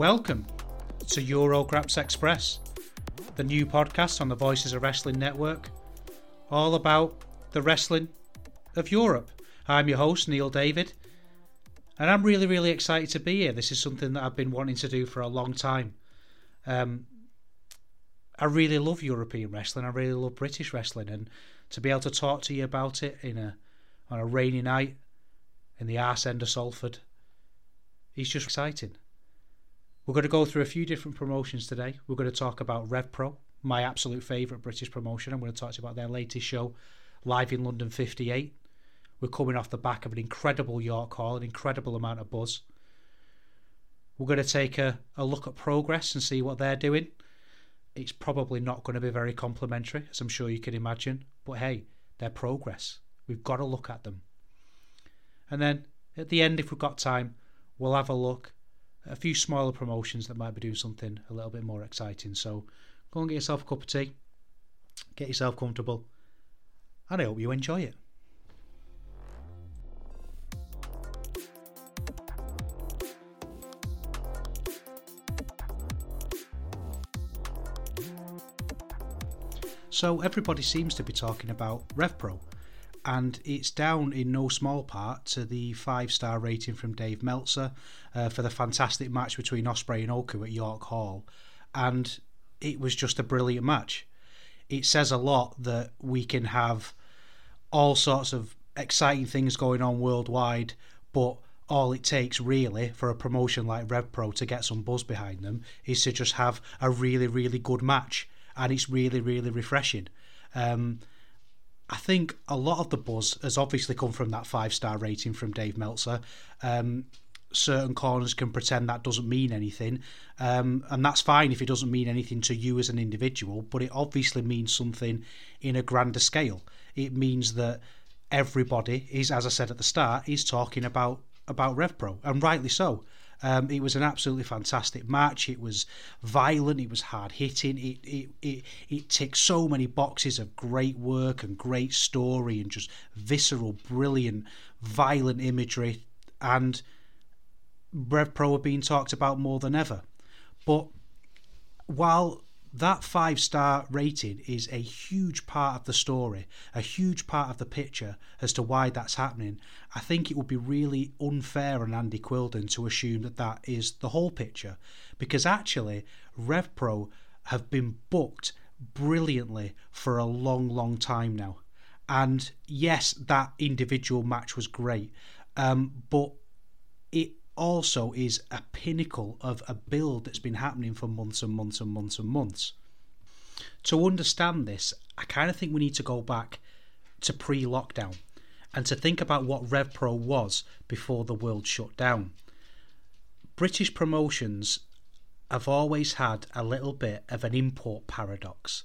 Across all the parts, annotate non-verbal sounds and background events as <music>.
Welcome to Eurograps Express, the new podcast on the Voices of Wrestling Network, all about the wrestling of Europe. I'm your host, Neil David, and I'm really, really excited to be here. This is something that I've been wanting to do for a long time. Um, I really love European wrestling. I really love British wrestling, and to be able to talk to you about it in a on a rainy night in the arse end of Salford is just exciting. We're going to go through a few different promotions today. We're going to talk about RevPro, my absolute favourite British promotion. I'm going to talk to you about their latest show, live in London 58. We're coming off the back of an incredible York Hall, an incredible amount of buzz. We're going to take a, a look at progress and see what they're doing. It's probably not going to be very complimentary, as I'm sure you can imagine, but hey, they're progress. We've got to look at them. And then at the end, if we've got time, we'll have a look a few smaller promotions that might be doing something a little bit more exciting. So go and get yourself a cup of tea, get yourself comfortable, and I hope you enjoy it. So everybody seems to be talking about RevPro, and it's down in no small part to the five star rating from Dave Meltzer uh, for the fantastic match between Ospreay and Oku at York Hall, and it was just a brilliant match. It says a lot that we can have all sorts of exciting things going on worldwide, but all it takes really for a promotion like RevPro to get some buzz behind them is to just have a really, really good match, and it's really, really refreshing. Um, I think a lot of the buzz has obviously come from that five star rating from Dave Meltzer. Um, certain corners can pretend that doesn't mean anything, um, and that's fine if it doesn't mean anything to you as an individual, but it obviously means something in a grander scale. It means that everybody is, as I said at the start, is talking about about RevPro, and rightly so. Um, it was an absolutely fantastic match. It was violent. It was hard hitting. It it it it ticked so many boxes of great work and great story and just visceral, brilliant, violent imagery. And Rev Pro are being talked about more than ever. But while that five star rating is a huge part of the story, a huge part of the picture as to why that's happening. I think it would be really unfair on Andy Quildan to assume that that is the whole picture because actually RevPro have been booked brilliantly for a long, long time now. And yes, that individual match was great, um, but it also is a pinnacle of a build that's been happening for months and months and months and months. To understand this, I kind of think we need to go back to pre lockdown and to think about what RevPro was before the world shut down. British promotions have always had a little bit of an import paradox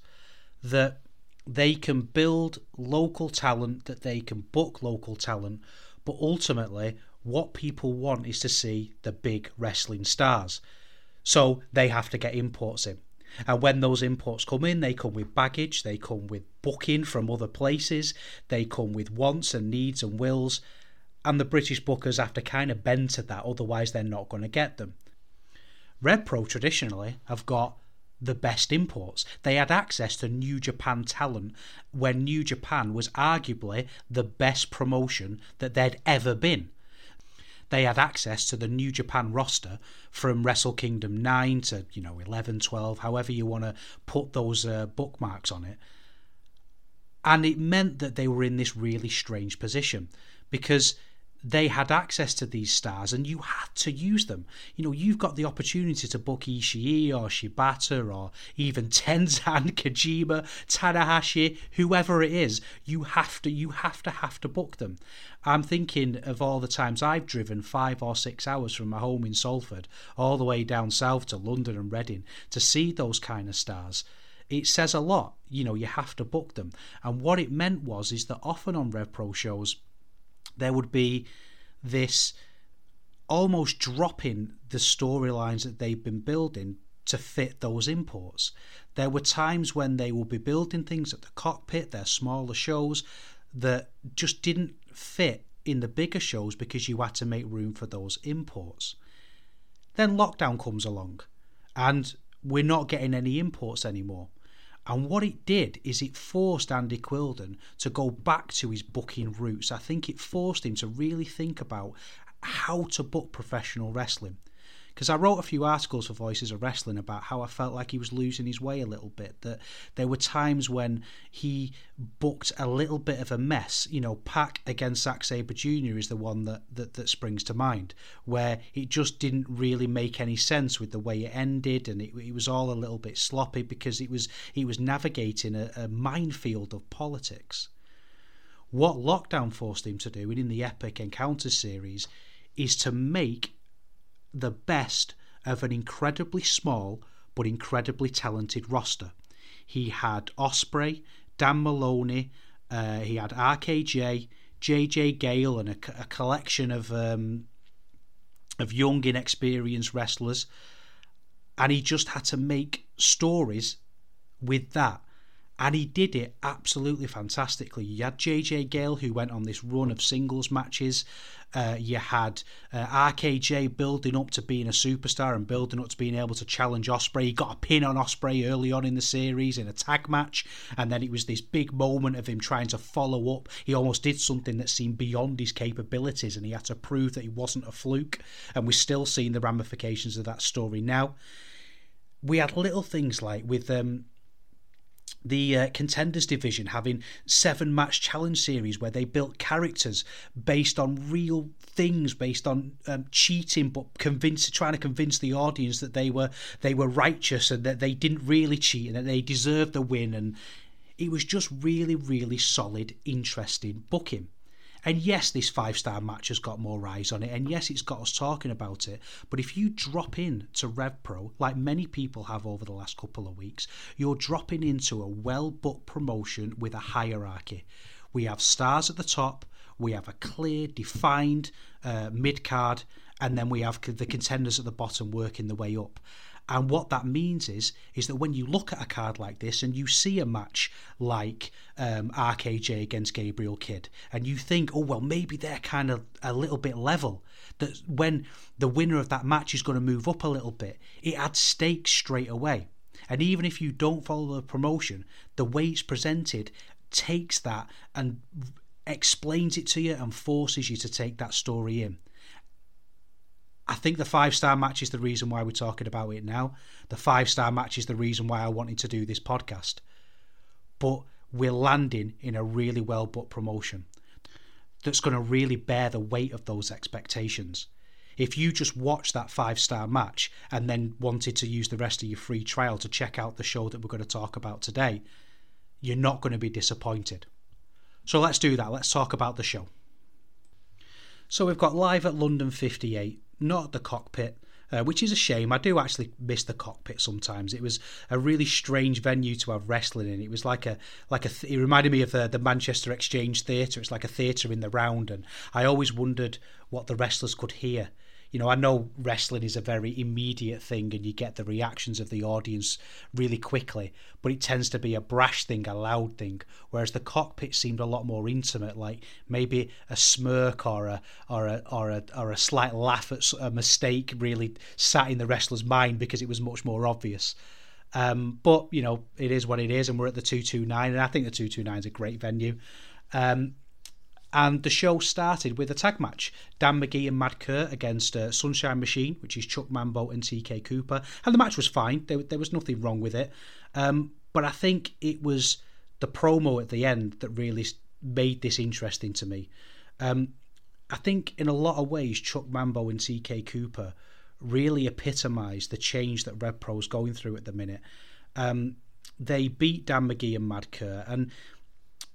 that they can build local talent, that they can book local talent, but ultimately what people want is to see the big wrestling stars. So they have to get imports in. And when those imports come in, they come with baggage, they come with booking from other places, they come with wants and needs and wills. And the British bookers have to kind of bend to that, otherwise, they're not going to get them. Rev Pro traditionally have got the best imports. They had access to New Japan talent when New Japan was arguably the best promotion that there'd ever been. They had access to the New Japan roster from Wrestle Kingdom 9 to, you know, 11, 12, however you want to put those uh, bookmarks on it. And it meant that they were in this really strange position because they had access to these stars and you had to use them. You know, you've got the opportunity to book Ishii or Shibata or even <laughs> Tenzan, Kojima, Tanahashi, whoever it is. You have to, you have to, have to book them. I'm thinking of all the times I've driven five or six hours from my home in Salford all the way down south to London and Reading to see those kind of stars it says a lot. You know, you have to book them. And what it meant was is that often on RevPro shows, there would be this almost dropping the storylines that they've been building to fit those imports. There were times when they would be building things at the cockpit, their smaller shows, that just didn't fit in the bigger shows because you had to make room for those imports. Then lockdown comes along, and we're not getting any imports anymore. And what it did is it forced Andy Quildan to go back to his booking roots. I think it forced him to really think about how to book professional wrestling because I wrote a few articles for Voices of Wrestling about how I felt like he was losing his way a little bit. That there were times when he booked a little bit of a mess. You know, PAC against Zack Sabre Jr. is the one that, that, that springs to mind, where it just didn't really make any sense with the way it ended, and it, it was all a little bit sloppy because it was he was navigating a, a minefield of politics. What Lockdown forced him to do, and in the Epic Encounter series, is to make the best of an incredibly small but incredibly talented roster. He had Ospreay, Dan Moloney, uh, he had RKJ, JJ Gale, and a, a collection of um, of young, inexperienced wrestlers, and he just had to make stories with that and he did it absolutely fantastically. You had JJ Gale, who went on this run of singles matches. Uh, you had uh, RKJ building up to being a superstar and building up to being able to challenge Ospreay. He got a pin on Ospreay early on in the series in a tag match, and then it was this big moment of him trying to follow up. He almost did something that seemed beyond his capabilities, and he had to prove that he wasn't a fluke. And we're still seeing the ramifications of that story now. We had little things like with um, the uh, contenders division having seven match challenge series where they built characters based on real things based on um, cheating but convince trying to convince the audience that they were they were righteous and that they didn't really cheat and that they deserved the win. And it was just really really solid interesting booking and yes, this five star match has got more eyes on it, and yes, it's got us talking about it. But if you drop in to RevPro, like many people have over the last couple of weeks, you're dropping into a well booked promotion with a hierarchy. We have stars at the top, we have a clear, defined uh, mid card, and then we have the contenders at the bottom working the way up. And what that means is is that when you look at a card like this and you see a match like um, RKJ against Gabriel Kidd, and you think, oh well, maybe they're kind of a little bit level. That when the winner of that match is going to move up a little bit, it adds stakes straight away. And even if you don't follow the promotion, the way it's presented takes that and explains it to you and forces you to take that story in. I think the five star match is the reason why we're talking about it now. The five star match is the reason why I wanted to do this podcast. But we're landing in a really well booked promotion that's going to really bear the weight of those expectations. If you just watch that five star match and then wanted to use the rest of your free trial to check out the show that we're going to talk about today, you're not going to be disappointed. So let's do that. Let's talk about the show. So we've got live at London 58 not the cockpit. Uh, which is a shame. I do actually miss the cockpit sometimes. It was a really strange venue to have wrestling in. It was like a like a. Th- it reminded me of the the Manchester Exchange Theatre. It's like a theatre in the round, and I always wondered what the wrestlers could hear you know, I know wrestling is a very immediate thing and you get the reactions of the audience really quickly, but it tends to be a brash thing, a loud thing. Whereas the cockpit seemed a lot more intimate, like maybe a smirk or a or a or a or a slight laugh at a mistake really sat in the wrestler's mind because it was much more obvious. Um, but you know, it is what it is, and we're at the two two nine, and I think the two two nine is a great venue. Um, And the show started with a tag match Dan Magee and Mad Kurt against uh, Sunshine Machine, which is Chuck Mambo and TK Cooper. And the match was fine, there, there was nothing wrong with it. Um, but I think it was the promo at the end that really made this interesting to me. Um, I think in a lot of ways, Chuck Mambo and TK Cooper really epitomise the change that Rev Pro is going through at the minute. Um, they beat Dan Magee and Mad Kurt, and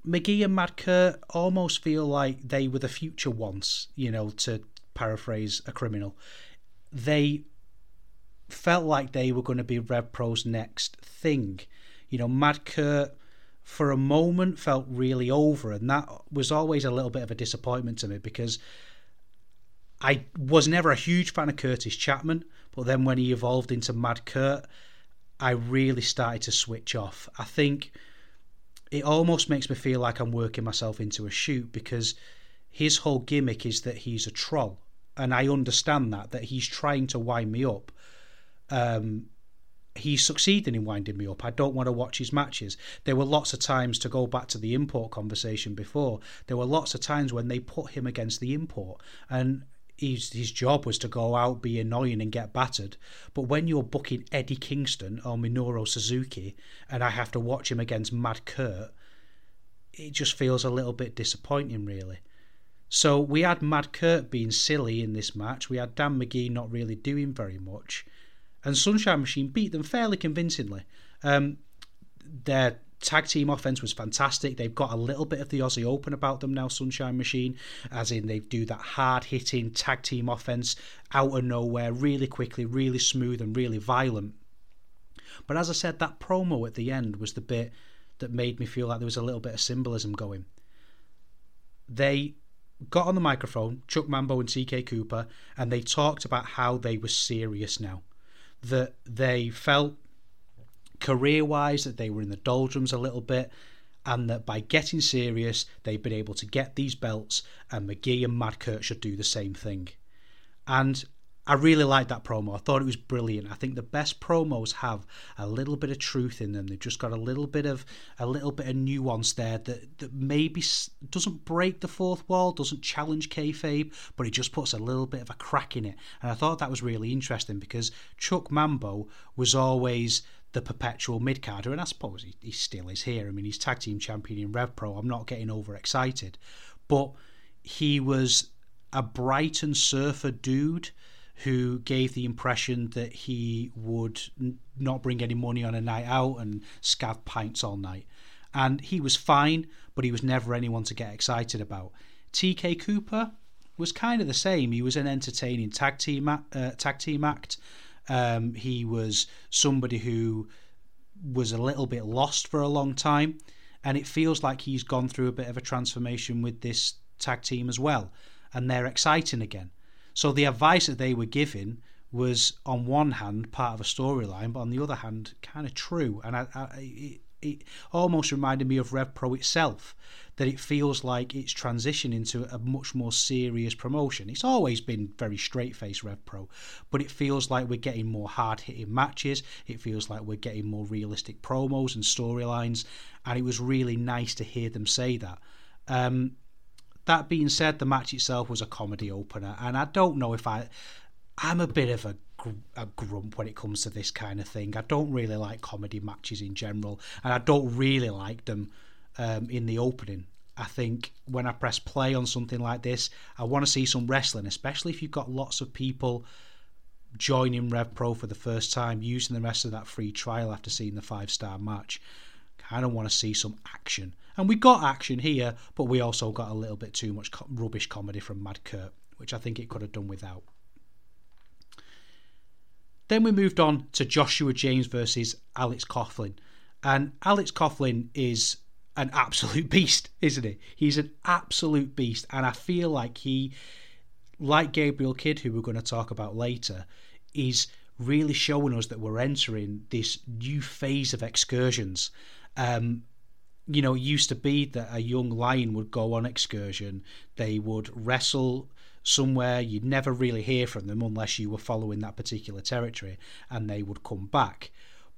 Magee and Mad Kurt almost feel like they were the future once, you know, to paraphrase a criminal. They felt like they were going to be Rev Pro's next thing. You know, Mad Kurt for a moment felt really over, and that was always a little bit of a disappointment to me because I was never a huge fan of Kurtis Chapman, but then when he evolved into Mad Kurt, I really started to switch off. I think it almost makes me feel like I'm working myself into a shoot because his whole gimmick is that he's a troll, and I understand that that he's trying to wind me up. Um, he's succeeding in winding me up. I don't want to watch his matches. There were lots of times to go back to the import conversation before. There were lots of times when they put him against the import, and his his job was to go out, be annoying, and get battered. But when you're booking Eddie Kingston or Minoru Suzuki, and I have to watch him against Mad Kurt, it just feels a little bit disappointing, really. So we had Mad Kurt being silly in this match. We had Dan Magee not really doing very much, and Sunshine Machine beat them fairly convincingly. Um, their tag team offense was fantastic. They've got a little bit of the Aussie Open about them now, Sunshine Machine, as in they do that hard hitting tag team offense out of nowhere, really quickly, really smooth, and really violent. But as I said, that promo at the end was the bit that made me feel like there was a little bit of symbolism going. They got on the microphone, Chuck Mambo and TK Cooper, and they talked about how they were serious now. That they felt career wise that they were in the doldrums a little bit and that by getting serious they've been able to get these belts and Magee and Mad Kurt should do the same thing. And I really liked that promo. I thought it was brilliant. I think the best promos have a little bit of truth in them. They've just got a little bit of a little bit of nuance there that that maybe doesn't break the fourth wall, doesn't challenge kayfabe, but it just puts a little bit of a crack in it. And I thought that was really interesting because Chuck Mambo was always the perpetual mid carder, and I suppose he, he still is here. I mean, he's tag team champion in Rev Pro. I'm not getting overexcited, but he was a Brighton surfer dude who gave the impression that he would n- not bring any money on a night out and scav pints all night. And he was fine, but he was never anyone to get excited about. TK Cooper was kind of the same. He was an entertaining tag team uh, tag team act. Um, he was somebody who was a little bit lost for a long time, and it feels like he's gone through a bit of a transformation with this tag team as well, and they're exciting again. So the advice that they were giving was, on one hand, part of a storyline, but on the other hand, kind of true, and I, I, it, it almost reminded me of Rev Pro itself that it feels like it's transitioned into a much more serious promotion. It's always been very straight faced Rev Pro, but it feels like we're getting more hard hitting matches. It feels like we're getting more realistic promos and storylines, and it was really nice to hear them say that. Um, that being said, the match itself was a comedy opener, and I don't know if I. I'm a bit of a a grump when it comes to this kind of thing. I don't really like comedy matches in general, and I don't really like them um, in the opening. I think when I press play on something like this, I want to see some wrestling, especially if you've got lots of people joining Rev Pro for the first time, using the rest of that free trial after seeing the five star match. I of want to see some action. And we got action here, but we also got a little bit too much co- rubbish comedy from Mad Kurt, which I think it could have done without. Then we moved on to Joshua James versus Alex Coughlin. And Alex Coughlin is an absolute <laughs> beast, isn't he? He's an absolute beast, and I feel like he, like Gabriel Kidd, who we're going to talk about later, is really showing us that we're entering this new phase of excursions. Um, you know, it used to be that a young lion would go on excursion, they would wrestle somewhere, you'd never really hear from them unless you were following that particular territory, and they would come back.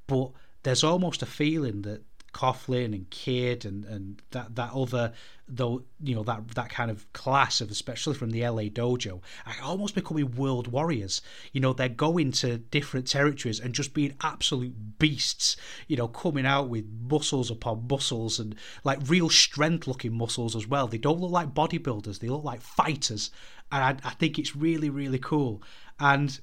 But there's almost a feeling that Coughlin and Kidd and, and that, that other though you know that that kind of class of especially from the LA dojo are almost becoming world warriors. You know they're going to different territories and just being absolute beasts. You know coming out with muscles upon muscles and like real strength looking muscles as well. They don't look like bodybuilders. They look like fighters, and I, I think it's really really cool. And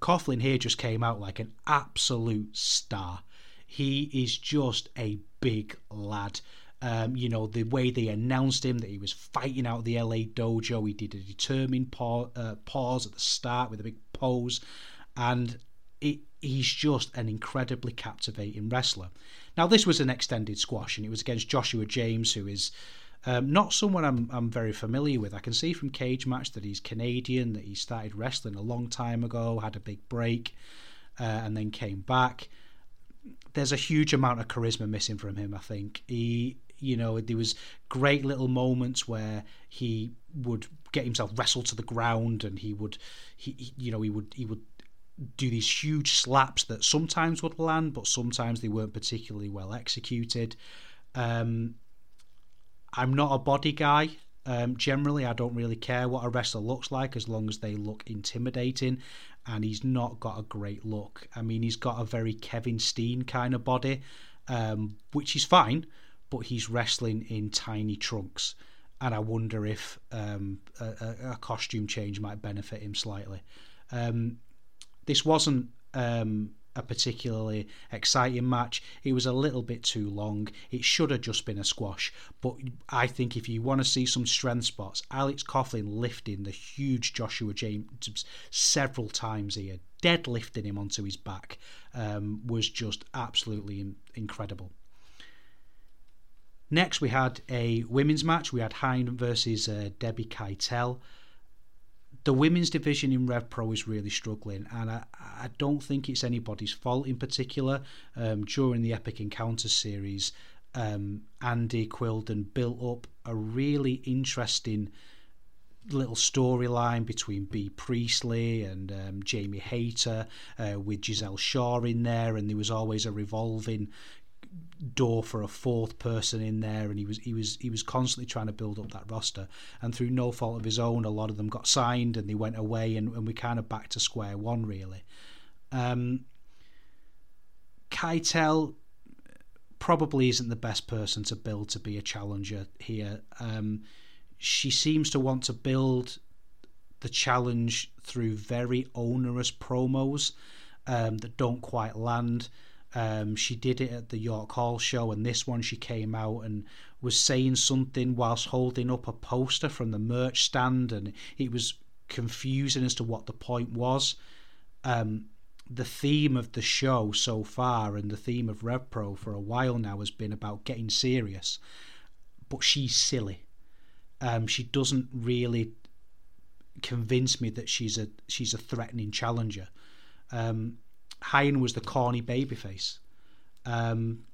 Coughlin here just came out like an absolute star. He is just a big lad. Um, you know, the way they announced him that he was fighting out the LA dojo, he did a determined pause, uh, pause at the start with a big pose, and it, he's just an incredibly captivating wrestler. Now, this was an extended squash, and it was against Joshua James, who is um, not someone I'm, I'm very familiar with. I can see from Cagematch that he's Canadian, that he started wrestling a long time ago, had a big break, uh, and then came back there's a huge amount of charisma missing from him. I think he, you know, there was great little moments where he would get himself wrestled to the ground, and he would, he, you know, he would he would do these huge slaps that sometimes would land, but sometimes they weren't particularly well executed. Um, I'm not a body guy. Um, generally, I don't really care what a wrestler looks like as long as they look intimidating and he's not got a great look. I mean, he's got a very Kevin Steen kind of body, um, which is fine, but he's wrestling in tiny trunks. And I wonder if um, a, a, costume change might benefit him slightly. Um, this wasn't um, a particularly exciting match. It was a little bit too long. It should have just been a squash. But I think if you want to see some strength spots, Alex Coughlin lifting the huge Joshua James several times here, deadlifting him onto his back, um, was just absolutely incredible. Next, we had a women's match. We had Hein versus uh, Debbie Keitel the women's division in Rev Pro is really struggling, and I, I don't think it's anybody's fault in particular. Um, during the Epic Encounters series, um, Andy Quildan built up a really interesting little storyline between Bea Priestley and um, Jamie Hayter uh, with Gisele Shaw in there, and there was always a revolving door for a fourth person in there, and he was he was he was constantly trying to build up that roster. And through no fault of his own, a lot of them got signed and they went away, and, and we kind of back to square one really. Um, Keitel probably isn't the best person to build to be a challenger here. Um, she seems to want to build the challenge through very onerous promos um, that don't quite land. Um, she did it at the York Hall show, and this one she came out and was saying something whilst holding up a poster from the merch stand, and it was confusing as to what the point was. Um, the theme of the show so far and the theme of RevPro for a while now has been about getting serious, but she's silly. Um, she doesn't really convince me that she's a she's a threatening challenger. Um, Hein was the corny babyface. Um,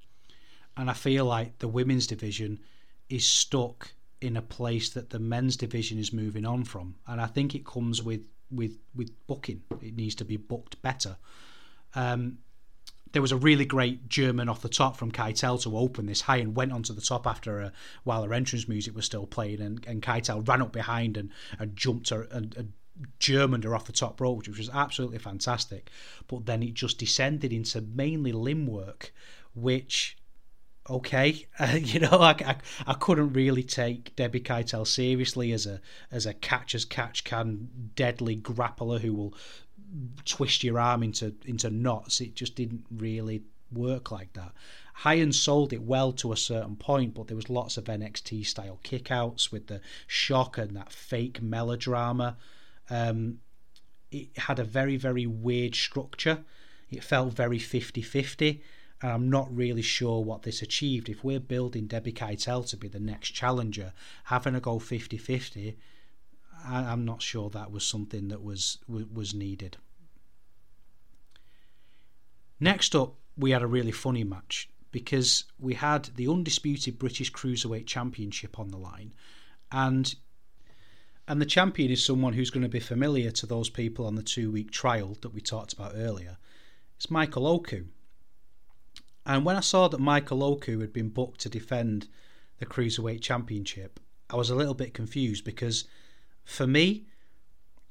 and I feel like the women's division is stuck in a place that the men's division is moving on from. And I think it comes with, with, with booking. It needs to be booked better. Um, there was a really great German off the top from Keitel to open this high went onto the top after a, while her entrance music was still playing and, and Keitel ran up behind and, and jumped her and, and Germaned her off the top rope, which was absolutely fantastic. But then it just descended into mainly limb work, which okay. <laughs> Uh, you know, I, I, I, couldn't really take Debbie Keitel seriously as a as a catch as catch can deadly grappler who will twist your arm into into knots. It just didn't really work like that. Hein sold it well to a certain point, but there was lots of NXT style kickouts with the shock and that fake melodrama. Um, it had a very, very weird structure. It felt very 50 50, and I'm not really sure what this achieved. If we're building Debbie Keitel to be the next challenger, having a go 50 50, I'm not sure that was something that was was needed. Next up, we had a really funny match because we had the undisputed British Cruiserweight Championship on the line, and and the champion is someone who's going to be familiar to those people on the two week trial that we talked about earlier. It's Michael Oku. And when I saw that Michael Oku had been booked to defend the Cruiserweight Championship, I was a little bit confused because for me,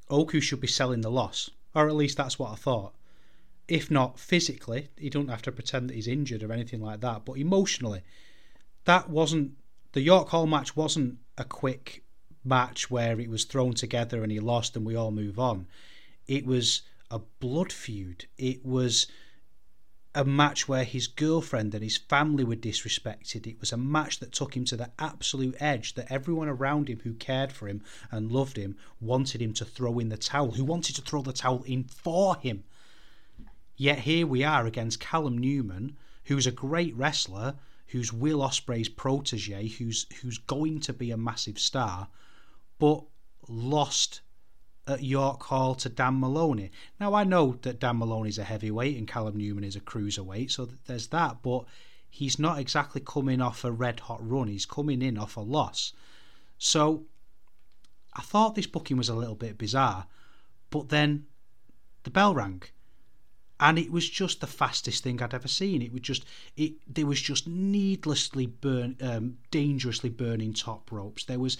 Oku should be selling the loss, or at least that's what I thought. If not physically, he don't have to pretend that he's injured or anything like that, but emotionally, that wasn't the York Hall match wasn't a quick match where it was thrown together and he lost and we all move on. It was a blood feud. It was a match where his girlfriend and his family were disrespected. It was a match that took him to the absolute edge that everyone around him who cared for him and loved him wanted him to throw in the towel, who wanted to throw the towel in for him. Yet here we are against Callum Newman, who's a great wrestler, who's Will Ospreay's protege, who's who's going to be a massive star, but lost at York Hall to Dan Moloney. Now I know that Dan Moloney's a heavyweight and Callum Newman is a cruiserweight, so there's that, but he's not exactly coming off a red hot run. He's coming in off a loss. So I thought this booking was a little bit bizarre, but then the bell rang. And it was just the fastest thing I'd ever seen. It was just it. There was just needlessly burn, um, dangerously burning top ropes. There was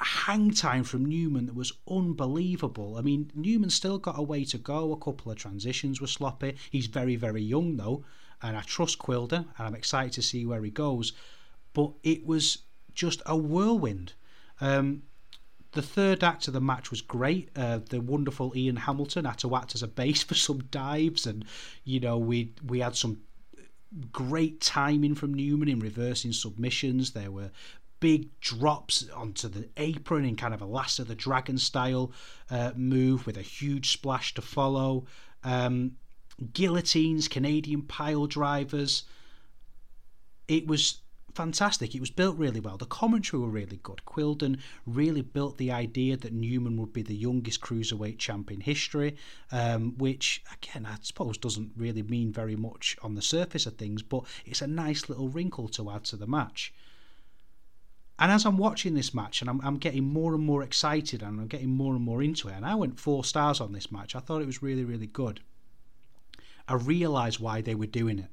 hang time from Newman that was unbelievable. I mean, Newman still got a way to go. A couple of transitions were sloppy. He's very, very young though, and I trust Quildan, and I'm excited to see where he goes. But it was just a whirlwind. Um, the third act of the match was great. Uh, the wonderful Ian Hamilton had to act as a base <laughs> for some dives, and you know we we had some great timing from Newman in reversing submissions. There were big drops onto the apron in kind of a Last of the Dragon style uh, move with a huge splash to follow. Um, guillotines, Canadian pile drivers. It was fantastic. It was built really well. The commentary were really good. Quildan really built the idea that Newman would be the youngest cruiserweight champ in history, um, which, again, I suppose doesn't really mean very much on the surface of things, but it's a nice little wrinkle to add to the match. And as I'm watching this match and I'm, I'm getting more and more excited and I'm getting more and more into it, and I went four stars on this match, I thought it was really, really good. I realised why they were doing it.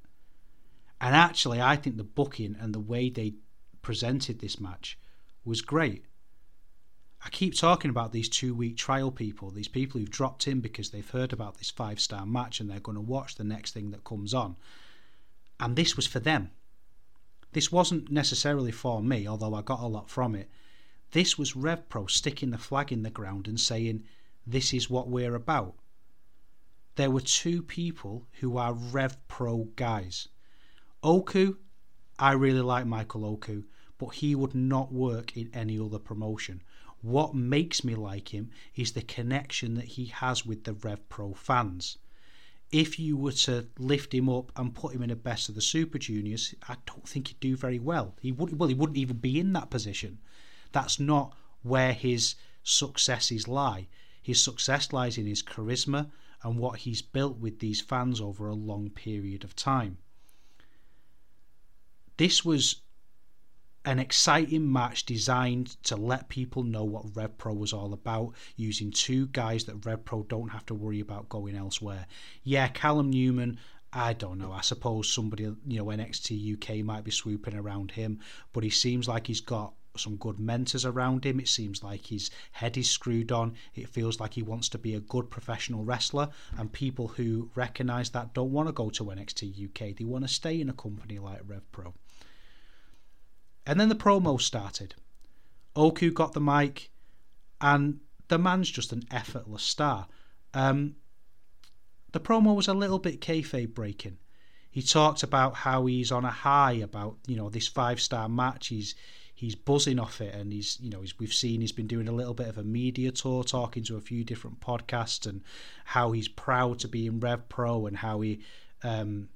And actually, I think the booking and the way they presented this match was great. I keep talking about these two week trial people, these people who've dropped in because they've heard about this five star match and they're going to watch the next thing that comes on. And this was for them. This wasn't necessarily for me, although I got a lot from it. This was RevPro sticking the flag in the ground and saying, This is what we're about. There were two people who are RevPro guys. Oku, I really like Michael Oku, but he would not work in any other promotion. What makes me like him is the connection that he has with the RevPro fans if you were to lift him up and put him in a best of the Super Juniors, I don't think he'd do very well. He would well, he wouldn't even be in that position. That's not where his successes lie. His success lies in his charisma and what he's built with these fans over a long period of time. This was an exciting match designed to let people know what RevPro was all about, using two guys that RevPro don't have to worry about going elsewhere. Yeah, Callum Newman, I don't know. I suppose somebody, you know, NXT UK might be swooping around him, but he seems like he's got some good mentors around him. It seems like his head is screwed on. It feels like he wants to be a good professional wrestler, and people who recognise that don't want to go to NXT UK. They want to stay in a company like RevPro. And then the promo started. Oku got the mic, and the man's just an effortless star. Um, the promo was a little bit kayfabe breaking. He talked about how he's on a high about you know this five star match. He's he's buzzing off it, and he's you know he's, we've seen he's been doing a little bit of a media tour, talking to a few different podcasts, and how he's proud to be in Rev Pro, and how he um,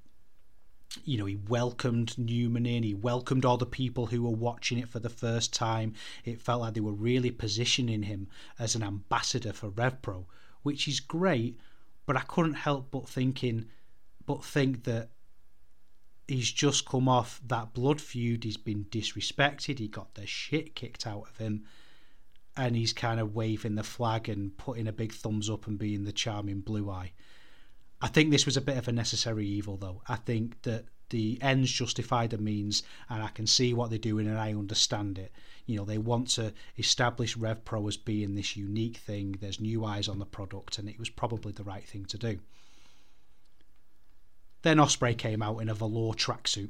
you know, he welcomed Newman in, he welcomed all the people who were watching it for the first time. It felt like they were really positioning him as an ambassador for RevPro, which is great, but I couldn't help but thinking but think that he's just come off that blood feud, he's been disrespected, he got the shit kicked out of him, and he's kind of waving the flag and putting a big thumbs up and being the charming blue eye. I think this was a bit of a necessary evil, though. I think that the ends justify the means, and I can see what they're doing and I understand it. You know, they want to establish RevPro as being this unique thing. There's new eyes on the product, and it was probably the right thing to do. Then Ospreay came out in a velour tracksuit,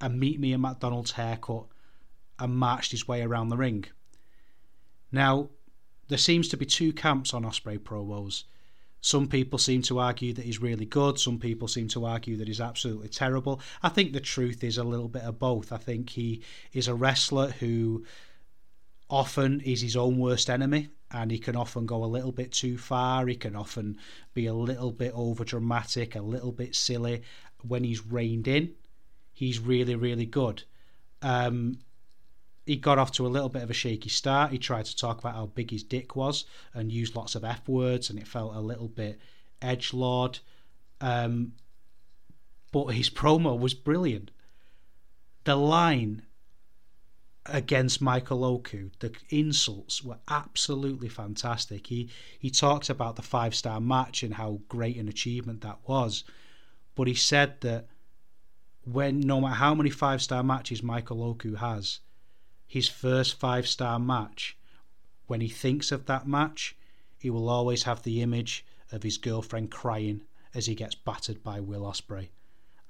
a meet me at McDonald's haircut, and marched his way around the ring. Now, there seems to be two camps on Ospreay promos. Some people seem to argue that he's really good. Some people seem to argue that he's absolutely terrible. I think the truth is a little bit of both. I think he is a wrestler who often is his own worst enemy and he can often go a little bit too far. He can often be a little bit over dramatic, a little bit silly. When he's reined in, he's really, really good. Um, he got off to a little bit of a shaky start. He tried to talk about how big his dick was and used lots of F words, and it felt a little bit edge lord. Um, but his promo was brilliant. The line against Michael Oku, the insults were absolutely fantastic. He he talked about the five star match and how great an achievement that was, but he said that when no matter how many five star matches Michael Oku has, his first five star match, when he thinks of that match, he will always have the image of his girlfriend crying as he gets battered by Will Ospreay.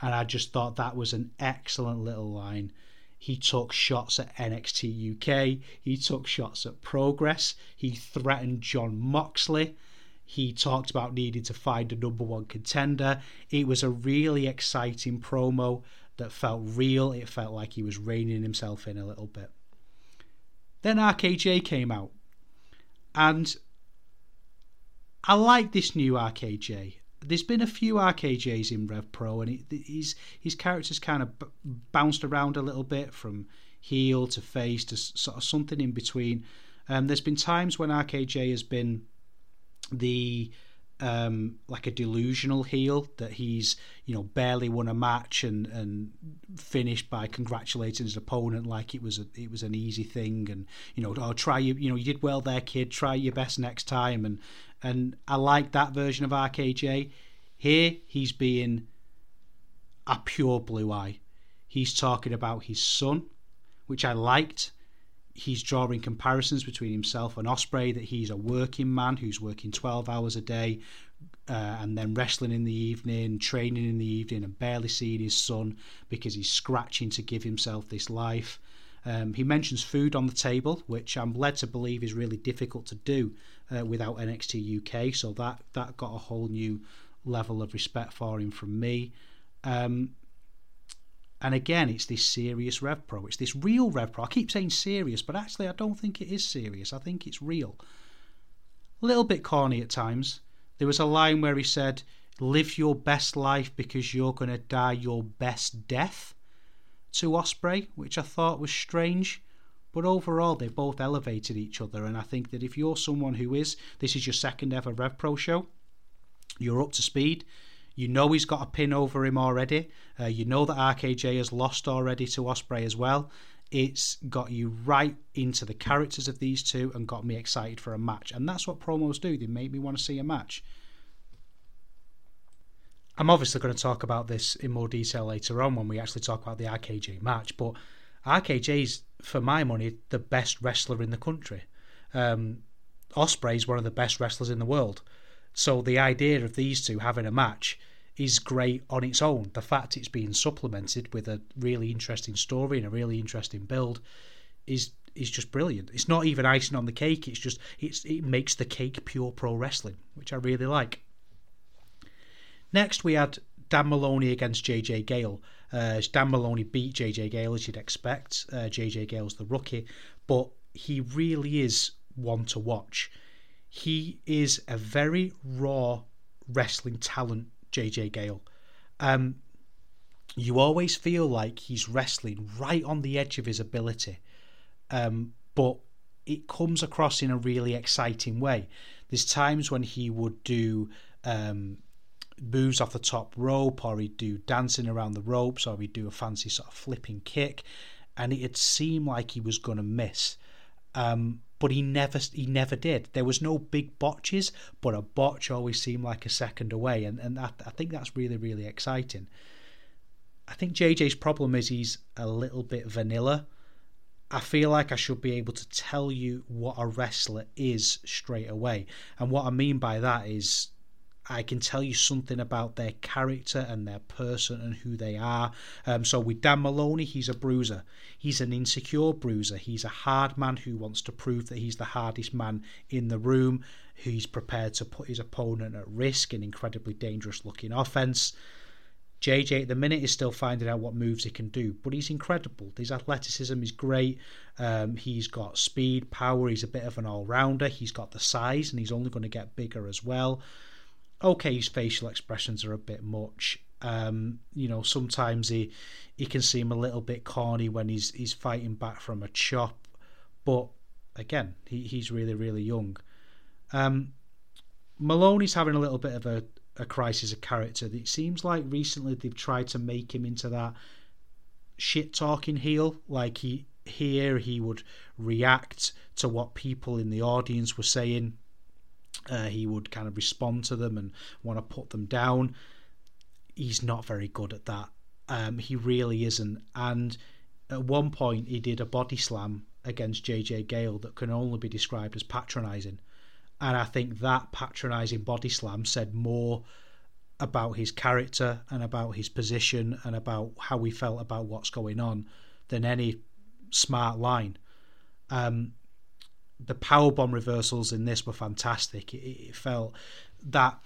And I just thought that was an excellent little line. He took shots at NXT UK, he took shots at Progress, he threatened Jon Moxley. He talked about needing to find a number one contender. It was a really exciting promo that felt real. It felt like he was reining himself in a little bit. Then RKJ came out, and I like this new RKJ. There's been a few RKJs in Rev Pro, and his his character's kind of b- bounced around a little bit from heel to face to sort of something in between. Um, there's been times when RKJ has been the um, like a delusional heel that he's you know barely won a match and and finished by congratulating his opponent like it was a, it was an easy thing. And you know oh try you you know you did well there kid. Try your best next time. And and I like that version of RKJ here he's being a pure blue eye. He's talking about his son which I liked he's drawing comparisons between himself and Ospreay that he's a working man who's working 12 hours a day uh, and then wrestling in the evening, training in the evening, and barely seeing his son because he's scratching to give himself this life. Um, he mentions food on the table, which I'm led to believe is really difficult to do uh, without NXT UK. So that that got a whole new level of respect for him from me. Um, and again, it's this serious Rev Pro. It's this real Rev Pro. I keep saying serious, but actually, I don't think it is serious. I think it's real. A little bit corny at times. There was a line where he said, Live your best life because you're going to die your best death to Ospreay, which I thought was strange. But overall, they both elevated each other. And I think that if you're someone who is, this is your second ever Rev Pro show, you're up to speed, you know he's got a pin over him already. Uh, you know that RKJ has lost already to Ospreay as well. It's got you right into the characters of these two and got me excited for a match. And that's what promos do. They make me want to see a match. I'm obviously going to talk about this in more detail later on when we actually talk about the RKJ match, but RKJ is, for my money, the best wrestler in the country. Um, is one of the best wrestlers in the world. So the idea of these two having a match is great on its own. The fact it's being supplemented with a really interesting story and a really interesting build is is just brilliant. It's not even icing on the cake. It's just it's it makes the cake pure pro wrestling, which I really like. Next, we had Dan Moloney against JJ Gale. Uh, Dan Moloney beat JJ Gale as you'd expect. Uh, JJ Gale's the rookie, but he really is one to watch. He is a very raw wrestling talent, JJ Gale. Um, you always feel like he's wrestling right on the edge of his ability, um, but it comes across in a really exciting way. There's times when he would do um, moves off the top rope, or he'd do dancing around the ropes, or he'd do a fancy sort of flipping kick, and it'd seem like he was going to miss. Um, but he never he never did. There was no big botches, but a botch always seemed like a second away, and and that, I think that's really really exciting. I think JJ's problem is he's a little bit vanilla. I feel like I should be able to tell you what a wrestler is straight away. And what I mean by that is I can tell you something about their character and their person and who they are. Um, so with Dan Moloney, he's a bruiser. He's an insecure bruiser. He's a hard man who wants to prove that he's the hardest man in the room. He's prepared to put his opponent at risk in incredibly dangerous looking offense. JJ at the minute is still finding out what moves he can do, but he's incredible. His athleticism is great. Um, he's got speed, power. He's a bit of an all rounder. He's got the size, and he's only going to get bigger as well okay, his facial expressions are a bit much. Um, you know, sometimes he he can seem a little bit corny when he's he's fighting back from a chop, but again, he, he's really really young. Um, Moloney's having a little bit of a, a crisis of character. It seems like recently they've tried to make him into that shit talking heel. Like he here he would react to what people in the audience were saying uh, he would kind of respond to them and want to put them down. He's not very good at that. Um, he really isn't. And at one point, he did a body slam against JJ Gale that can only be described as patronising. And I think that patronising body slam said more about his character and about his position and about how he felt about what's going on than any smart line. Um, the power bomb reversals in this were fantastic. It, it, felt that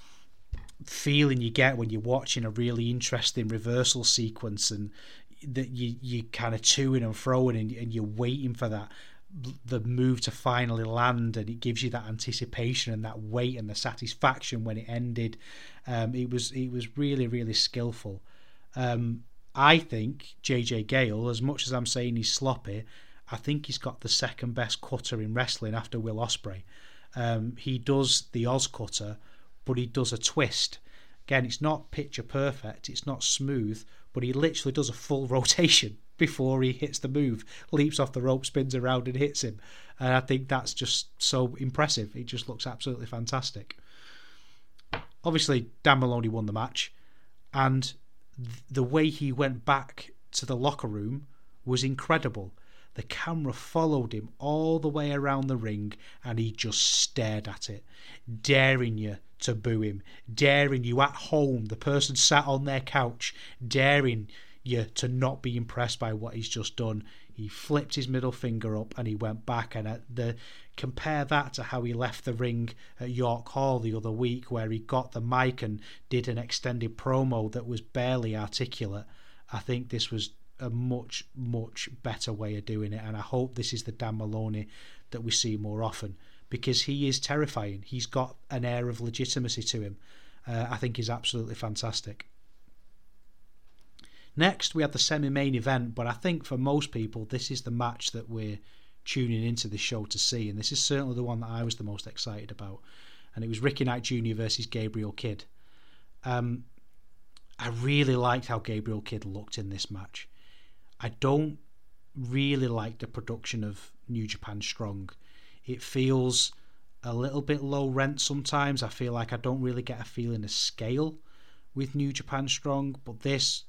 feeling you get when you're watching a really interesting reversal sequence and that you you kind of toing and throwing and, and you're waiting for that the move to finally land and it gives you that anticipation and that weight and the satisfaction when it ended um, it was it was really really skillful um, I think JJ Gale as much as I'm saying he's sloppy I think he's got the second best cutter in wrestling after Will Ospreay. Um, he does the OsCutter, but he does a twist. Again, it's not picture perfect, it's not smooth, but he literally does a full <laughs> rotation before he hits the move, leaps off the rope, spins around, and hits him. And I think that's just so impressive. It just looks absolutely fantastic. Obviously, Dan Moloney won the match, and the way he went back to the locker room was incredible. The camera followed him all the way around the ring and he just stared at it, daring you to boo him, daring you at home, the person sat on their couch, daring you to not be impressed by what he's just done. He flipped his middle finger up and he went back. And the compare that to how he left the ring at York Hall the other week, where he got the mic and did an extended promo that was barely articulate. I think this was a much much better way of doing it and I hope this is the Dan Moloney that we see more often because he is terrifying. He's got an air of legitimacy to him. Uh, I think he's absolutely fantastic. Next we had the semi-main event but I think for most people this is the match that we're tuning into the show to see and this is certainly the one that I was the most excited about and it was Ricky Knight Jr versus Gabriel Kidd. Um, I really liked how Gabriel Kidd looked in this match. I don't really like the production of New Japan Strong. It feels a little bit low rent sometimes. I feel like I don't really get a feeling of scale with New Japan Strong, but this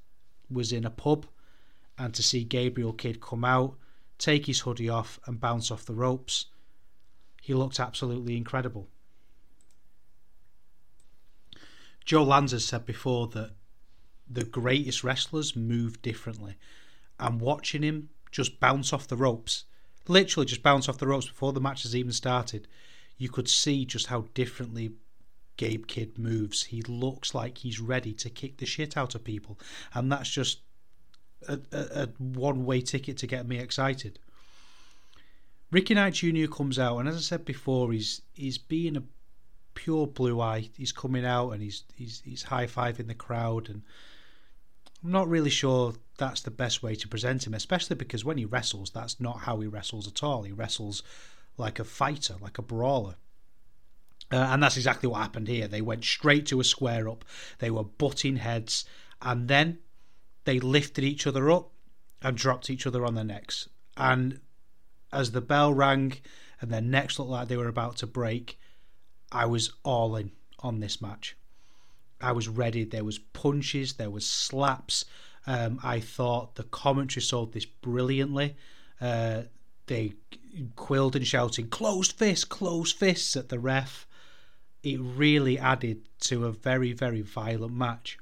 was in a pub, and to see Gabriel Kidd come out, take his hoodie off, and bounce off the ropes, he looked absolutely incredible. Joe Lanza said before that the greatest wrestlers move differently and watching him just bounce off the ropes, literally just bounce off the ropes before the match has even started, you could see just how differently Gabe Kidd moves. He looks like he's ready to kick the shit out of people, and that's just a, a, a one way ticket to get me excited. Ricky Knight Jr. comes out, and as I said before, he's he's being a pure blue eye. He's coming out and he's he's he's high fiving the crowd, and I'm not really sure that's the best way to present him, especially because when he wrestles, that's not how he wrestles at all. He wrestles like a fighter, like a brawler. Uh, and that's exactly what happened here. They went straight to a square up. They were butting heads, and then they lifted each other up and dropped each other on their necks. And as the bell rang and their necks looked like they were about to break, I was all in on this match. I was ready. There was punches, there was slaps, Um, I thought the commentary sold this brilliantly. Uh, they quilled and shouting "closed fists, closed fists" at the ref. It really added to a very, very violent match.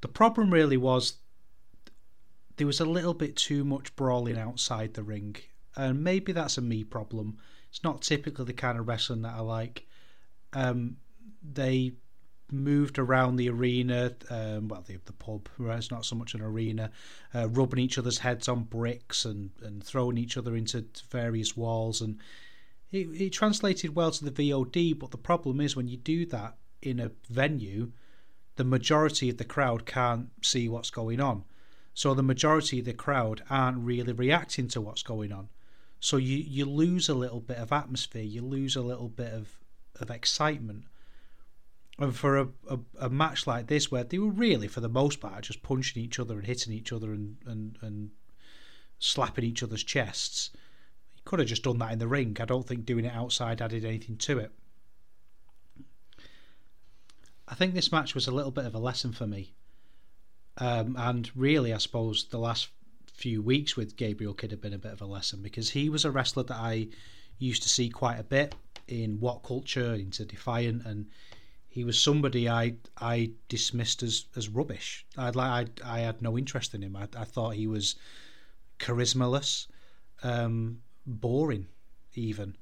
The problem really was there was a little bit too much brawling outside the ring, and maybe that's a me problem. It's not typically the kind of wrestling that I like. Um, they moved around the arena, um, well, the, the pub, it's not so much an arena, uh, rubbing each other's heads on bricks and, and throwing each other into various walls. And it, it translated well to the VOD, but the problem is when you do that in a venue, the majority of the crowd can't see what's going on. So the majority of the crowd aren't really reacting to what's going on. So you, you lose a little bit of atmosphere, you lose a little bit of, of excitement and for a, a, a, match like this where they were really for the most part just punching each other and hitting each other and, and, and slapping each other's chests he could have just done that in the ring. I don't think doing it outside added anything to it. I think this match was a little bit of a lesson for me. Um, and really i suppose the last few weeks with gabriel kidd have been a bit of a lesson because he was a wrestler that i used to see quite a bit in WhatCulture into defiant and he was somebody I I dismissed as as rubbish. I'd like I, I had no interest in him. I, I thought he was charismaless, um, boring, even.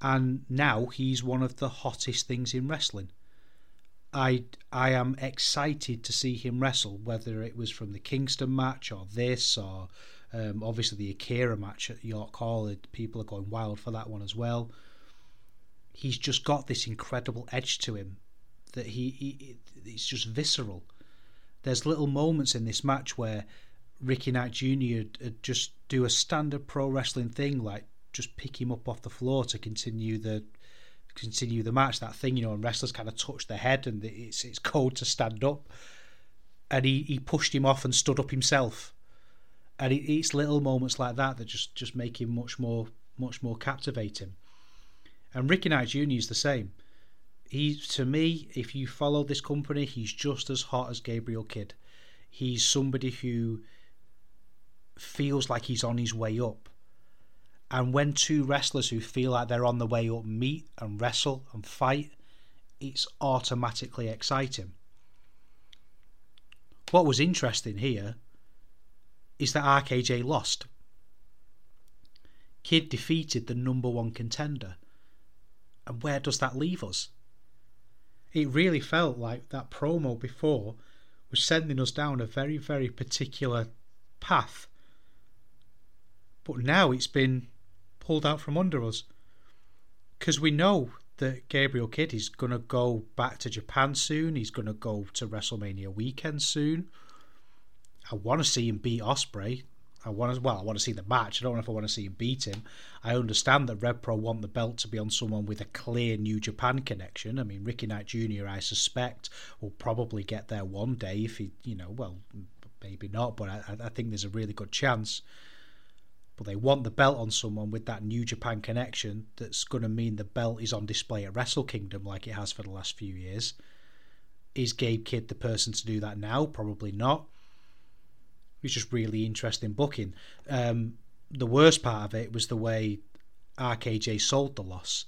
And now he's one of the hottest things in wrestling. I I am excited to see him wrestle, whether it was from the Kingston match or this or um, obviously the Akira match at York Hall. People are going wild for that one as well he's just got this incredible edge to him that he, he it's just visceral. There's little moments in this match where Ricky Knight Jr. would just do a standard pro wrestling thing, like just pick him up off the floor to continue the continue the match. That thing, you know, and wrestlers kind of touch their head, and it's it's cold to stand up. And he, he pushed him off and stood up himself. And it, it's little moments like that that just just make him much more much more captivating. And Ricky Knight Jr. is the same he to me, if you follow this company, he's just as hot as Gabriel Kidd. He's somebody who feels like he's on his way up. And when two wrestlers who feel like they're on the way up meet and wrestle and fight, it's automatically exciting. What was interesting here is that RKJ lost. Kidd defeated the number one contender. And where does that leave us? it really felt like that promo before was sending us down a very, very particular path. But now it's been pulled out from under us. Because we know that Gabriel Kidd is going to go back to Japan soon. He's going to go to WrestleMania weekend soon. I want to see him beat Ospreay. I want to, well, I want to see the match. I don't know if I want to see him beat him. I understand that RevPro want the belt to be on someone with a clear New Japan connection. I mean, Ricky Knight Jr. I suspect will probably get there one day if he, you know, well, maybe not, but I, I think there's a really good chance. But they want the belt on someone with that New Japan connection. That's going to mean the belt is on display at Wrestle Kingdom like it has for the last few years. Is Gabe Kidd the person to do that now? Probably not was just really interesting booking. Um, the worst part of it was the way RKJ sold the loss.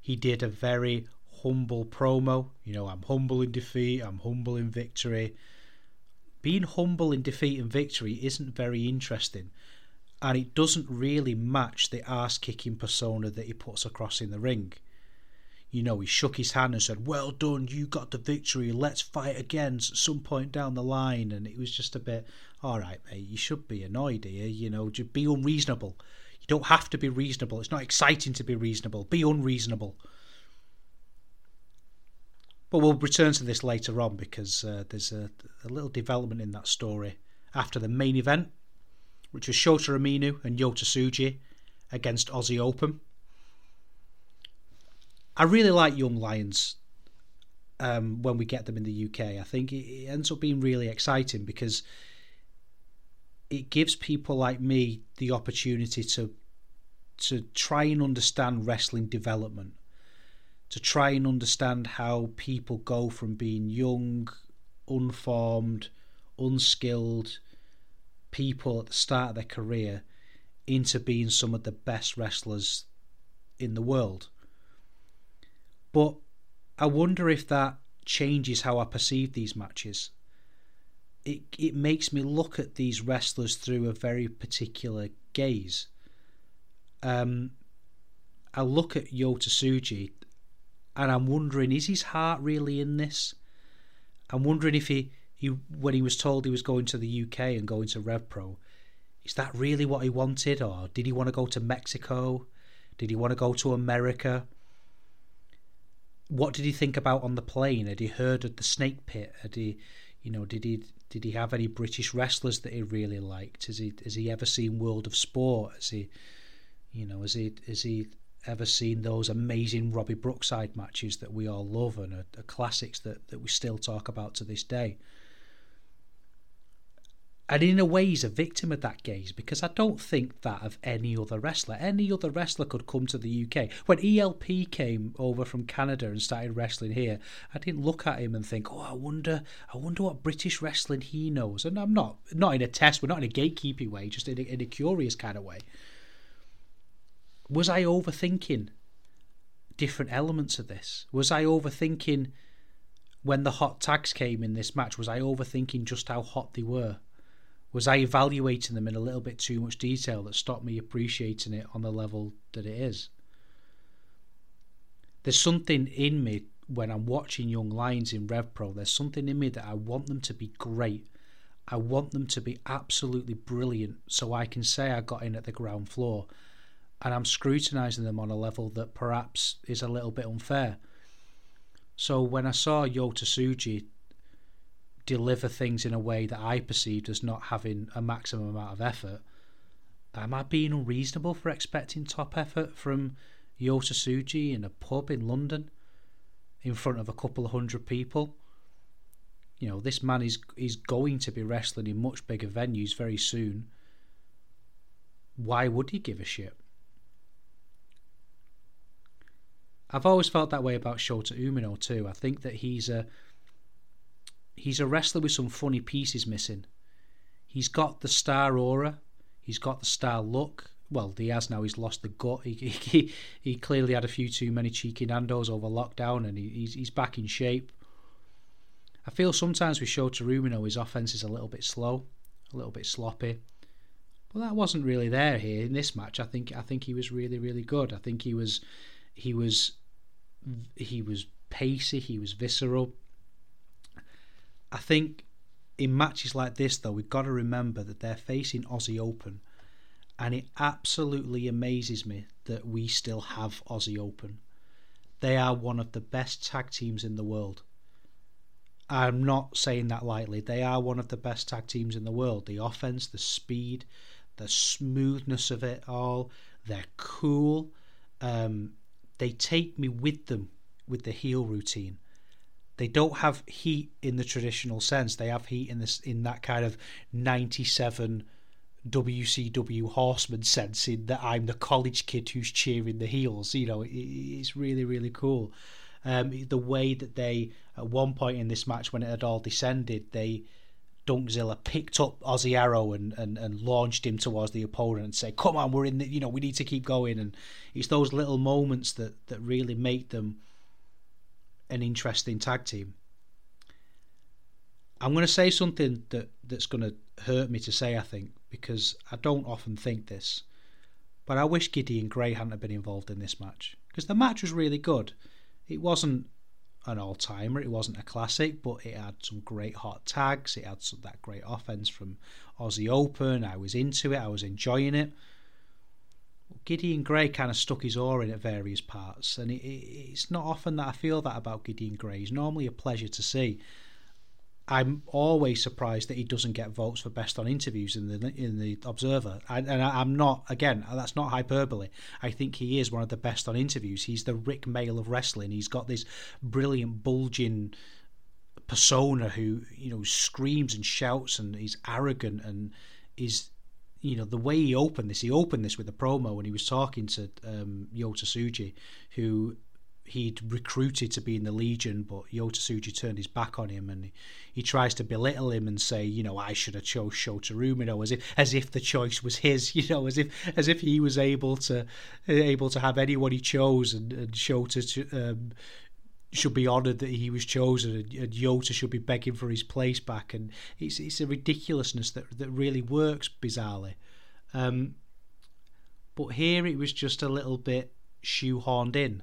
He did a very humble promo. You know, I'm humble in defeat, I'm humble in victory. Being humble in defeat and victory isn't very interesting, and it doesn't really match the ass kicking persona that he puts across in the ring. You know, he shook his hand and said, Well done, you got the victory, let's fight again at some point down the line. And it was just a bit, all right, mate, you should be annoyed here. You know, just be unreasonable. You don't have to be reasonable. It's not exciting to be reasonable. Be unreasonable. But we'll return to this later on because uh, there's a, a, little development in that story after the main event, which was Shota Umino and Yota Tsuji against Aussie Open. I really like Young Lions um, when we get them in the UK. I think it, it ends up being really exciting because it gives people like me the opportunity to to try and understand wrestling development to try and understand how people go from being young unformed unskilled people at the start of their career into being some of the best wrestlers in the world. But I wonder if that changes how I perceive these matches. It it makes me look at these wrestlers through a very particular gaze. Um, I look at Yota Tsuji, and I'm wondering is his heart really in this? I'm wondering if he, he when he was told he was going to the UK and going to RevPro, is that really what he wanted, or did he want to go to Mexico? Did he want to go to America? What did he think about on the plane? Had he heard of the Snake Pit? Had he, you know, did he did he have any British wrestlers that he really liked? Has he has he ever seen World of Sport? Has he, you know, has he has he ever seen those amazing Robbie Brookside matches that we all love and are, are classics that, that we still talk about to this day. And in a way, he's a victim of that gaze because I don't think that of any other wrestler. Any other wrestler could come to the UK. When ELP came over from Canada and started wrestling here, I didn't look at him and think, "Oh, I wonder, I wonder what British wrestling he knows." And I'm not, not in a test, we're not in a gatekeeping way, just in a, in a curious kind of way was I overthinking different elements of this? Was I overthinking when the hot tags came in this match? Was I overthinking just how hot they were? Was I evaluating them in a little bit too much detail that stopped me appreciating it on the level that it is? There's something in me when I'm watching Young Lions in RevPro, there's something in me that I want them to be great. I want them to be absolutely brilliant so I can say I got in at the ground floor and I'm scrutinising them on a level that perhaps is a little bit unfair. So when I saw Yota Tsuji deliver things in a way that I perceived as not having a maximum amount of effort, am I being unreasonable for expecting top effort from Yota Tsuji in a pub in London in front of a couple of hundred people? You know, this man is is going to be wrestling in much bigger venues very soon. Why would he give a shit? I've always felt that way about Shota Umino too. I think that he's a he's a wrestler with some funny pieces missing. He's got the star aura, he's got the star look. Well, he has now. He's lost the gut. He <laughs> he, he clearly had a few too many cheeky Nandos over lockdown, and he, he's he's back in shape. I feel sometimes with Shota Umino, his offense is a little bit slow, a little bit sloppy. But that wasn't really there here in this match. I think I think he was really really good. I think he was he was he was pacey, he was visceral. I think in matches like this, though, we've got to remember that they're facing Aussie Open, and it absolutely amazes me that we still have Aussie Open. They are one of the best tag teams in the world. I'm not saying that lightly. They are one of the best tag teams in the world. The offense, the speed, the smoothness of it all. They're cool. Um, they take me with them with the heel routine. They don't have heat in the traditional sense. They have heat in this in that kind of '97 WCW Horseman sense, in that I'm the college kid who's cheering the heels. You know, it, it's really really cool. Um, the way that they at one point in this match when it had all descended, they Dunkzilla picked up Aussie Arrow and, and, and launched him towards the opponent and said, "Come on, we're in the, you know, we need to keep going." And it's those little moments that that really make them an interesting tag team. I'm going to say something that that's going to hurt me to say, I think, because I don't often think this, but I wish Gideon Grey hadn't been involved in this match because the match was really good. It wasn't an all timer. It wasn't a classic, but it had some great hot tags. It had some, that great offense from Aussie Open. I was into it. I was enjoying it. Gideon Grey kind of stuck his oar in at various parts, and it, it, it's not often that I feel that about Gideon Grey. He's normally a pleasure to see, I'm always surprised that he doesn't get votes for best on interviews in the in the Observer. I, and I, am not again. That's not hyperbole. I think he is one of the best on interviews. He's the Rick Mayall of wrestling. He's got this brilliant bulging persona who you know screams and shouts and he's arrogant and is you know the way he opened this. He opened this with a promo when he was talking to um, Yota Tsuji, who he'd recruited to be in the Legion, but Yota Tsuji turned his back on him, and he, he tries to belittle him and say, you know, I should have chose Shota Umino, as if as if the choice was his, <laughs> you know, as if as if he was able to able to have anyone he chose, and, and Shota um, should be honoured that he was chosen, and, and Yota should be begging for his place back, and it's it's a ridiculousness that that really works bizarrely. Um, but here it was just a little bit shoehorned in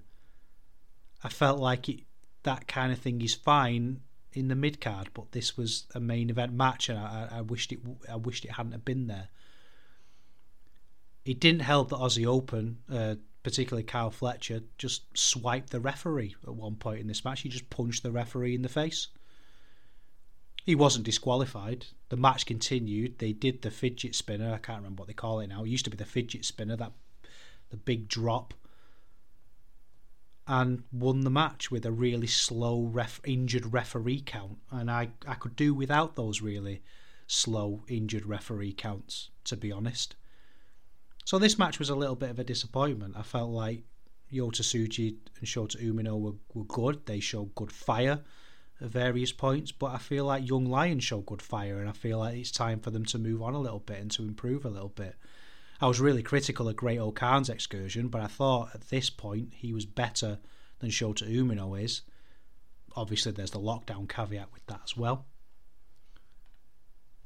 I felt like it, that kind of thing is fine in the mid card, but this was a main event match, and I, I wished it I wished it hadn't have been there. It didn't help that Aussie Open, uh, particularly Kyle Fletcher, just swiped the referee at one point in this match. He just punched the referee in the face. He wasn't disqualified. The match continued. They did the fidget spinner. I can't remember what they call it now. It used to be the fidget spinner, that the big drop and won the match with a really slow ref, injured referee count. And I, I could do without those really slow injured referee counts, to be honest. So this match was a little bit of a disappointment. I felt like Yota Tsuji and Shota Umino were, were good. They showed good fire at various points, but I feel like Young Lions showed good fire, and I feel like it's time for them to move on a little bit and to improve a little bit. I was really critical of Great-O-Khan's excursion, but I thought at this point he was better than Shota Umino is. Obviously, there's the lockdown caveat with that as well.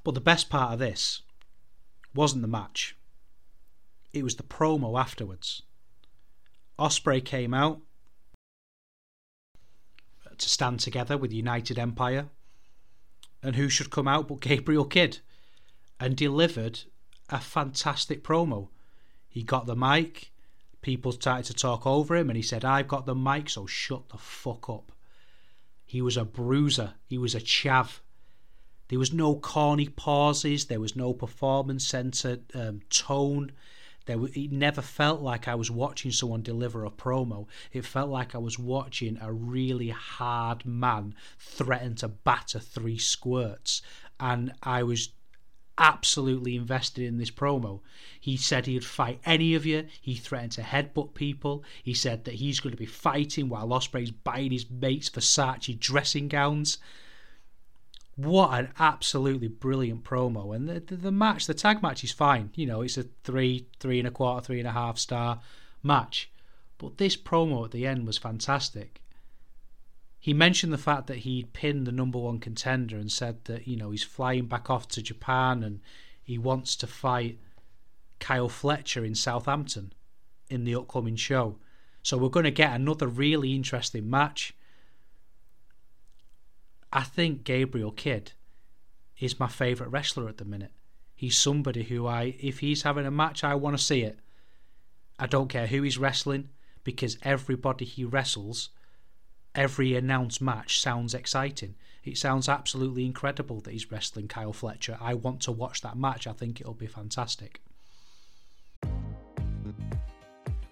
But the best part of this wasn't the match, it was the promo afterwards. Ospreay came out to stand together with United Empire. And who should come out but Gabriel Kidd and delivered a fantastic promo. He got the mic, people started to talk over him, and he said, I've got the mic, so shut the fuck up. He was a bruiser, he was a chav. There was no corny pauses, there was no performance centered um, tone. There, it never felt like I was watching someone deliver a promo. It felt like I was watching a really hard man threaten to batter three squirts. And I was absolutely invested in this promo. He said he'd fight any of you. He threatened to headbutt people. He said that he's going to be fighting while Ospreay's buying his mates Versace dressing gowns. What an absolutely brilliant promo! And the, the, the match, the tag match, is fine. You know, it's a three, three and a quarter, three and a half star match. But this promo at the end was fantastic he mentioned the fact that he'd pinned the number one contender and said that you know he's flying back off to Japan and he wants to fight Kyle Fletcher in Southampton in the upcoming show. So we're going to get another really interesting match. I think Gabriel Kidd is my favourite wrestler at the minute. He's somebody who I, if he's having a match, I want to see it. I don't care who he's wrestling because everybody he wrestles every announced match sounds exciting. It sounds absolutely incredible that he's wrestling Kyle Fletcher. I want to watch that match. I think it'll be fantastic.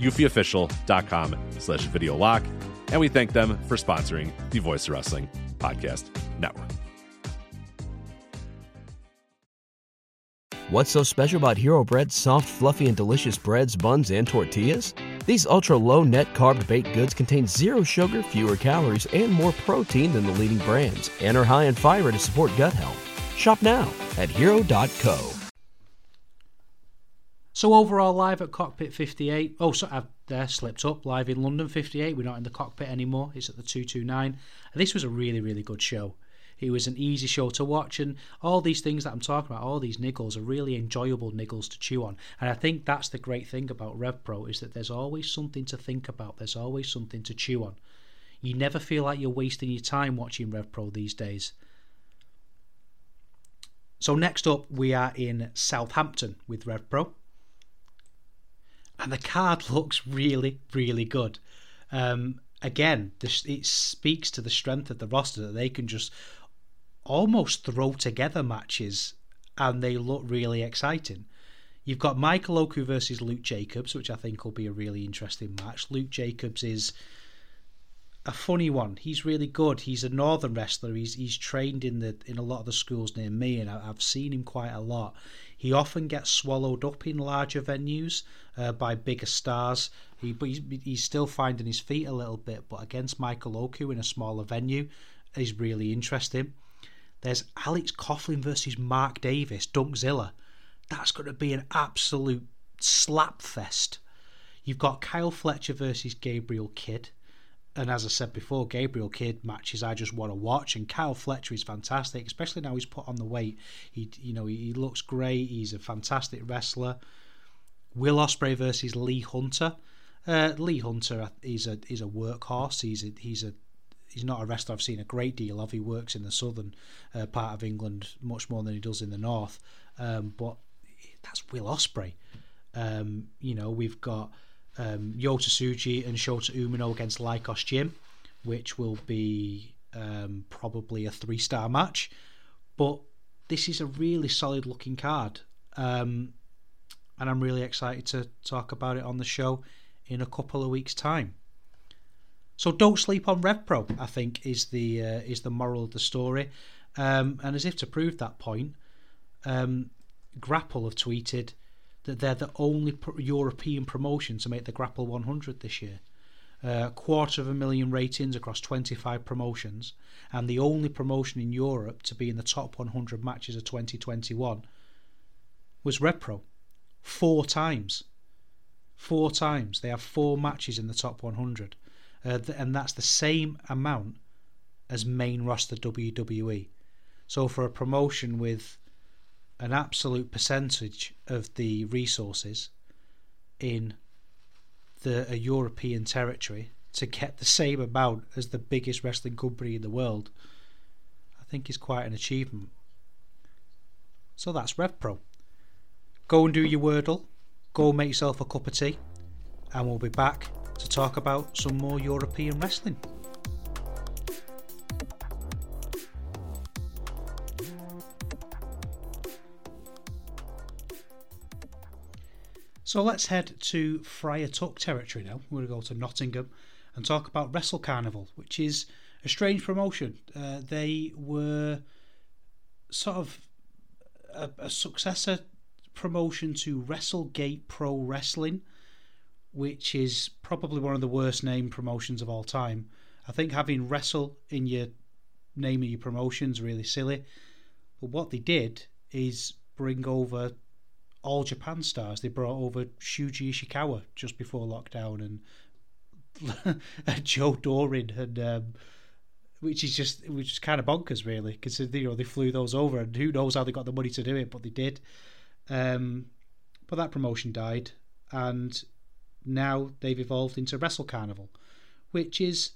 eufyofficial.com slash video lock. And we thank them for sponsoring the Voice Wrestling Podcast Network. What's so special about Hero Bread's soft, fluffy, and delicious breads, buns, and tortillas? These ultra low net carb baked goods contain zero sugar, fewer calories, and more protein than the leading brands, and are high in fiber to support gut health. Shop now at hero.co. So overall, live at Cockpit 58. Oh, so I've there slipped up. Live in London 58. We're not in the cockpit anymore. It's at the 229. And this was a really, really good show. It was an easy show to watch, and all these things that I'm talking about, all these niggles, are really enjoyable niggles to chew on. And I think that's the great thing about RevPro is that there's always something to think about. There's always something to chew on. You never feel like you're wasting your time watching RevPro these days. So next up, we are in Southampton with RevPro and the card looks really, really good. Um, again, this, it speaks to the strength of the roster that they can just almost throw together matches and they look really exciting. You've got Michael Oku versus Luke Jacobs, which I think will be a really interesting match. Luke Jacobs is a funny one. He's really good. He's a northern wrestler. He's he's trained in the in a lot of the schools near me, and I, have seen him quite a lot. He often gets swallowed up in larger venues uh, by bigger stars. He, but he's, he's still finding his feet a little bit. But against Michael Oku in a smaller venue is really interesting. There's Alex Coughlin versus Mark Davis, Dunkzilla. That's going to be an absolute slap fest. You've got Kyle Fletcher versus Gabriel Kidd and as I said before, Gabriel Kidd matches I just want to watch, and Kyle Fletcher is fantastic, especially now he's put on the weight. He, you know, he looks great. He's a fantastic wrestler. Will Ospreay versus Lee Hunter. Uh, Lee Hunter is a is a workhorse. He's a, he's a he's not a wrestler I've seen a great deal of. He works in the southern uh, part of England much more than he does in the north. Um, but that's Will Ospreay. Um, you know, we've got um, Yota Tsuji and Shota Umino against Lykos Gym, which will be um, probably a three star match. But this is a really solid looking card. Um, and I'm really excited to talk about it on the show in a couple of weeks' time. So don't sleep on RevPro. I think is the uh, is the moral of the story. Um, and as if to prove that point, um, Grapple have tweeted that they're the only European promotion to make the Grapple 100 this year. Uh, a quarter of a million ratings across 25 promotions, and the only promotion in Europe to be in the top 100 matches of 2021 was RevPro. Four times. Four times. They have four matches in the top 100. Uh, and that's the same amount as main roster WWE. So for a promotion with an absolute percentage of the resources in the a European territory to get the same amount as the biggest wrestling company in the world, I think is quite an achievement. So that's RevPro. Go and do your Wordle, go make yourself a cup of tea, and we'll be back to talk about some more European wrestling. So let's head to Friar Tuck territory now. We're going to go to Nottingham and talk about Wrestle Carnival, which is a strange promotion. Uh, they were sort of a, a, successor promotion to WrestleGate Pro Wrestling, which is probably one of the worst named promotions of all time. I think having wrestle in your name of your promotion is really silly. But what they did is bring over all Japan stars. They brought over Shuji Ishikawa just before lockdown and <laughs> Joe Doering and um, which is just which is kind of bonkers really because you know they flew those over and who knows how they got the money to do it but they did um, but that promotion died and now they've evolved into Wrestle Carnival which is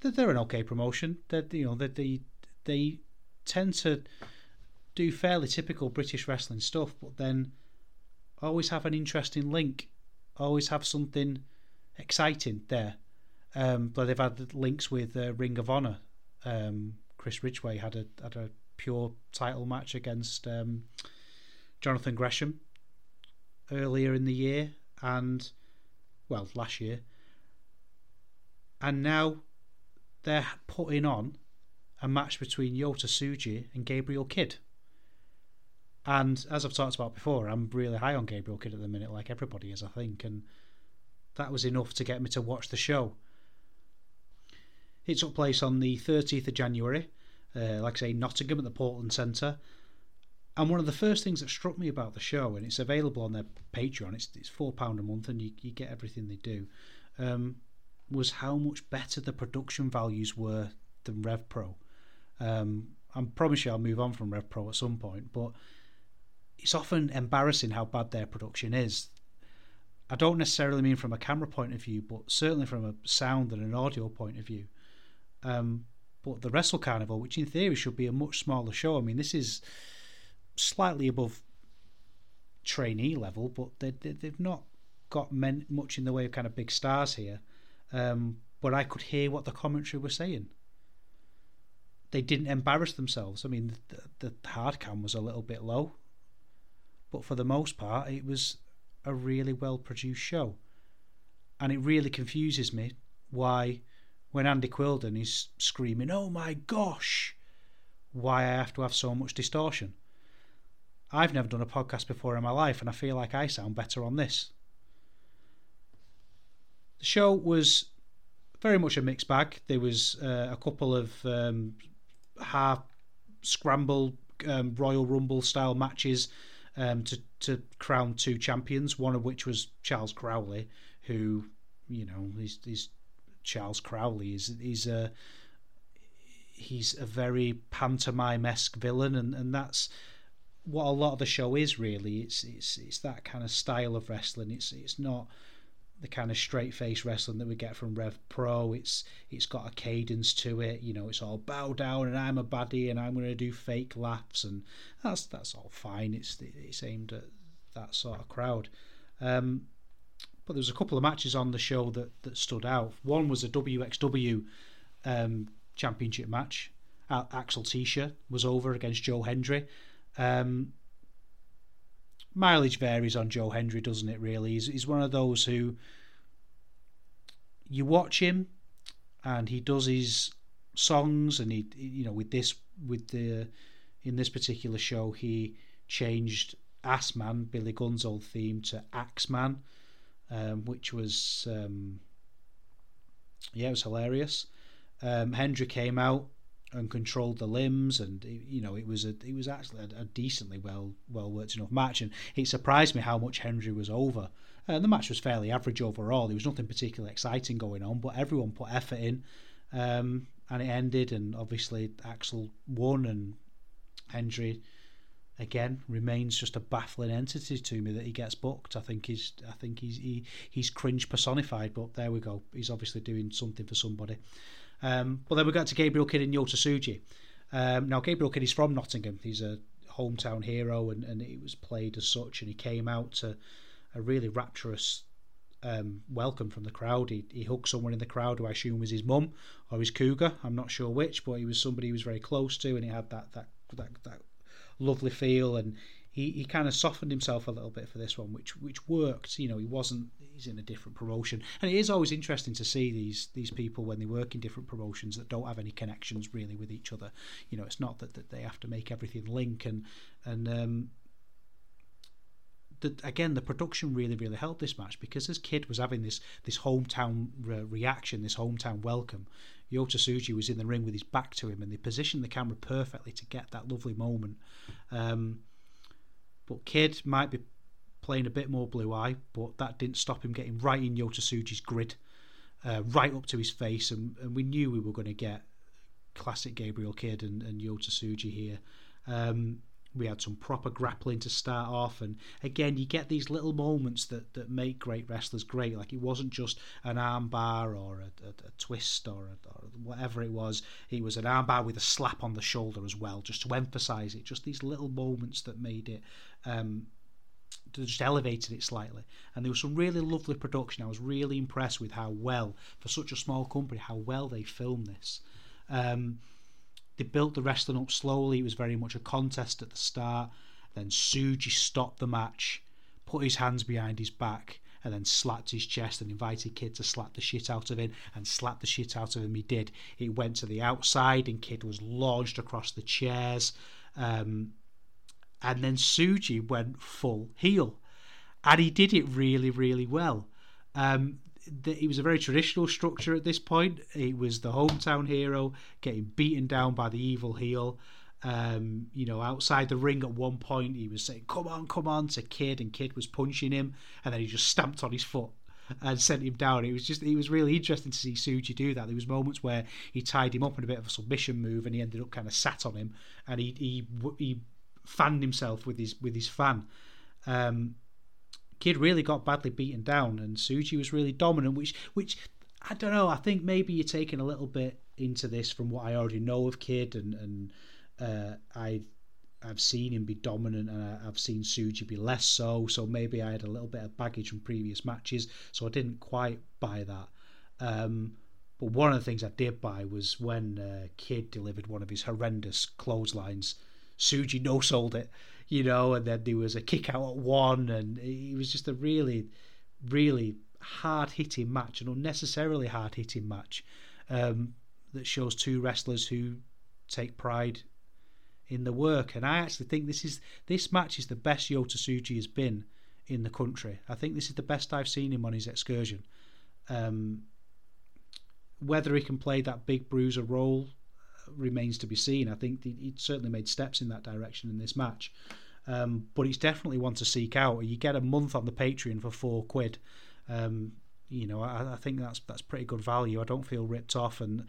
that they're an okay promotion that you know that they they tend to do fairly typical British wrestling stuff but then always have an interesting link always have something exciting there um, but they've had links with uh, Ring of Honor. Um, Chris Ridgeway had a had a pure title match against um, Jonathan Gresham earlier in the year, and well, last year, and now they're putting on a match between Yota Tsuji and Gabriel Kidd. And as I've talked about before, I'm really high on Gabriel Kidd at the minute, like everybody is, I think, and that was enough to get me to watch the show. It took place on the 30th of January, uh, like I say, Nottingham at the Portland Centre. And one of the first things that struck me about the show, and it's available on their Patreon, it's, it's £4 a month and you, you get everything they do, um, was how much better the production values were than Rev Pro. Um, I promise you I'll move on from Rev Pro at some point, but it's often embarrassing how bad their production is. I don't necessarily mean from a camera point of view, but certainly from a sound and an audio point of view. Um, but the Wrestle Carnival, which in theory should be a much smaller show, I mean, this is slightly above trainee level, but they, they, have not got men, much in the way of kind of big stars here. Um, but I could hear what the commentary was saying. They didn't embarrass themselves. I mean, the, the hard cam was a little bit low, but for the most part, it was a really well produced show. And it really confuses me why when Andy Quildan is screaming, "Oh my gosh!" why I have to have so much distortion. I've never done a podcast before in my life, and I feel like I sound better on this. The show was very much a mixed bag. There was uh, a couple of um, half scramble um, Royal Rumble style matches um, to to crown two champions. One of which was Charles Crowley, who you know he's, he's Charles Crowley. He's he's a he's a very pantomime esque villain, and, and that's what a lot of the show is really. It's it's it's that kind of style of wrestling. It's it's not the kind of straight face wrestling that we get from Rev Pro. It's it's got a cadence to it. You know, it's all bow down and I'm a baddie and I'm going to do fake laughs and that's that's all fine. It's it's aimed at that sort of crowd. Um, but there was a couple of matches on the show that, that stood out. One was a WXW um, championship match. Axel Tischer was over against Joe Hendry. Um, mileage varies on Joe Hendry, doesn't it? Really, he's, he's one of those who you watch him and he does his songs, and he, you know, with this, with the, in this particular show, he changed Assman, Billy Gunn's old theme, to Axeman um, which was um, yeah, it was hilarious. Um, Hendry came out and controlled the limbs, and you know it was a it was actually a, a, decently well well worked enough match, and it surprised me how much Hendry was over. Uh, the match was fairly average overall. There was nothing particularly exciting going on, but everyone put effort in, um, and it ended. And obviously Axel won, and Hendry again remains just a baffling entity to me that he gets booked. I think he's I think he's he, he's cringe personified, but there we go. He's obviously doing something for somebody. Um, but then we got to Gabriel Kidd and Yota Tsuji. Um, now Gabriel Kidd is from Nottingham. He's a hometown hero, and, and it was played as such. And he came out to a really rapturous um, welcome from the crowd. He, he hugged someone in the crowd who I assume was his mum or his cougar. I'm not sure which, but he was somebody he was very close to, and he had that that that, that lovely feel, and he, he kind of softened himself a little bit for this one, which which worked. You know, he wasn't he's in a different promotion, and it is always interesting to see these these people when they work in different promotions that don't have any connections really with each other. You know, it's not that, that they have to make everything link, and and um, the, again, the production really, really helped this match because as Kidd was having this this hometown re- reaction, this hometown welcome, Yota Tsuji was in the ring with his back to him, and they positioned the camera perfectly to get that lovely moment. Um, but Kidd might be playing a bit more blue eye, but that didn't stop him getting right in Yota Tsuji's grid, uh, right up to his face, and, and we knew we were going to get classic Gabriel Kidd and, and Yota Tsuji here. Um, we had some proper grappling to start off and again you get these little moments that, that make great wrestlers great. Like it wasn't just an armbar or a, a, a twist or, a, or, whatever it was. It was an armbar with a slap on the shoulder as well just to emphasize it. Just these little moments that made it um, just elevated it slightly and there was some really lovely production i was really impressed with how well for such a small company how well they filmed this um, they built the wrestling up slowly. It was very much a contest at the start. Then Tsuji stopped the match, put his hands behind his back, and then slapped his chest and invited Kidd to slap the shit out of him. And slap the shit out of him he did. It went to the outside, and Kidd was launched across the chairs. Um, and then Tsuji went full heel. And he did it really, really well. Um, it was a very traditional structure at this point. It was the hometown hero getting beaten down by the evil heel. Um, you know, outside the ring at one point, he was saying, "Come on, come on!" to Kidd, and Kidd was punching him, and then he just stamped on his foot and sent him down. It was just, it was really interesting to see Tsuji do that. There was moments where he tied him up in a bit of a submission move, and he ended up kind of sat on him, and he he he fanned himself with his with his fan. Um, Kidd really got badly beaten down, and Tsuji was really dominant. Which, which I don't know. I think maybe you're taking a little bit into this from what I already know of Kidd, and and uh, I I've seen him be dominant, and I, have seen Tsuji be less so. So maybe I had a little bit of baggage from previous matches, so I didn't quite buy that. Um, but one of the things I did buy was when uh, Kidd delivered one of his horrendous clotheslines. Tsuji no sold it you know, and then there was a kick out at one, and it was just a really, really hard hitting match, an unnecessarily hard hitting match um, that shows two wrestlers who take pride in the work. And I actually think this is this match is the best Yota Tsuji has been in the country. I think this is the best I've seen him on his excursion. Um, whether he can play that big bruiser role remains to be seen. I think he certainly made steps in that direction in this match. Um, but it's definitely one to seek out. You get a month on the Patreon for four quid. Um, you know, I, I, think that's that's pretty good value. I don't feel ripped off, and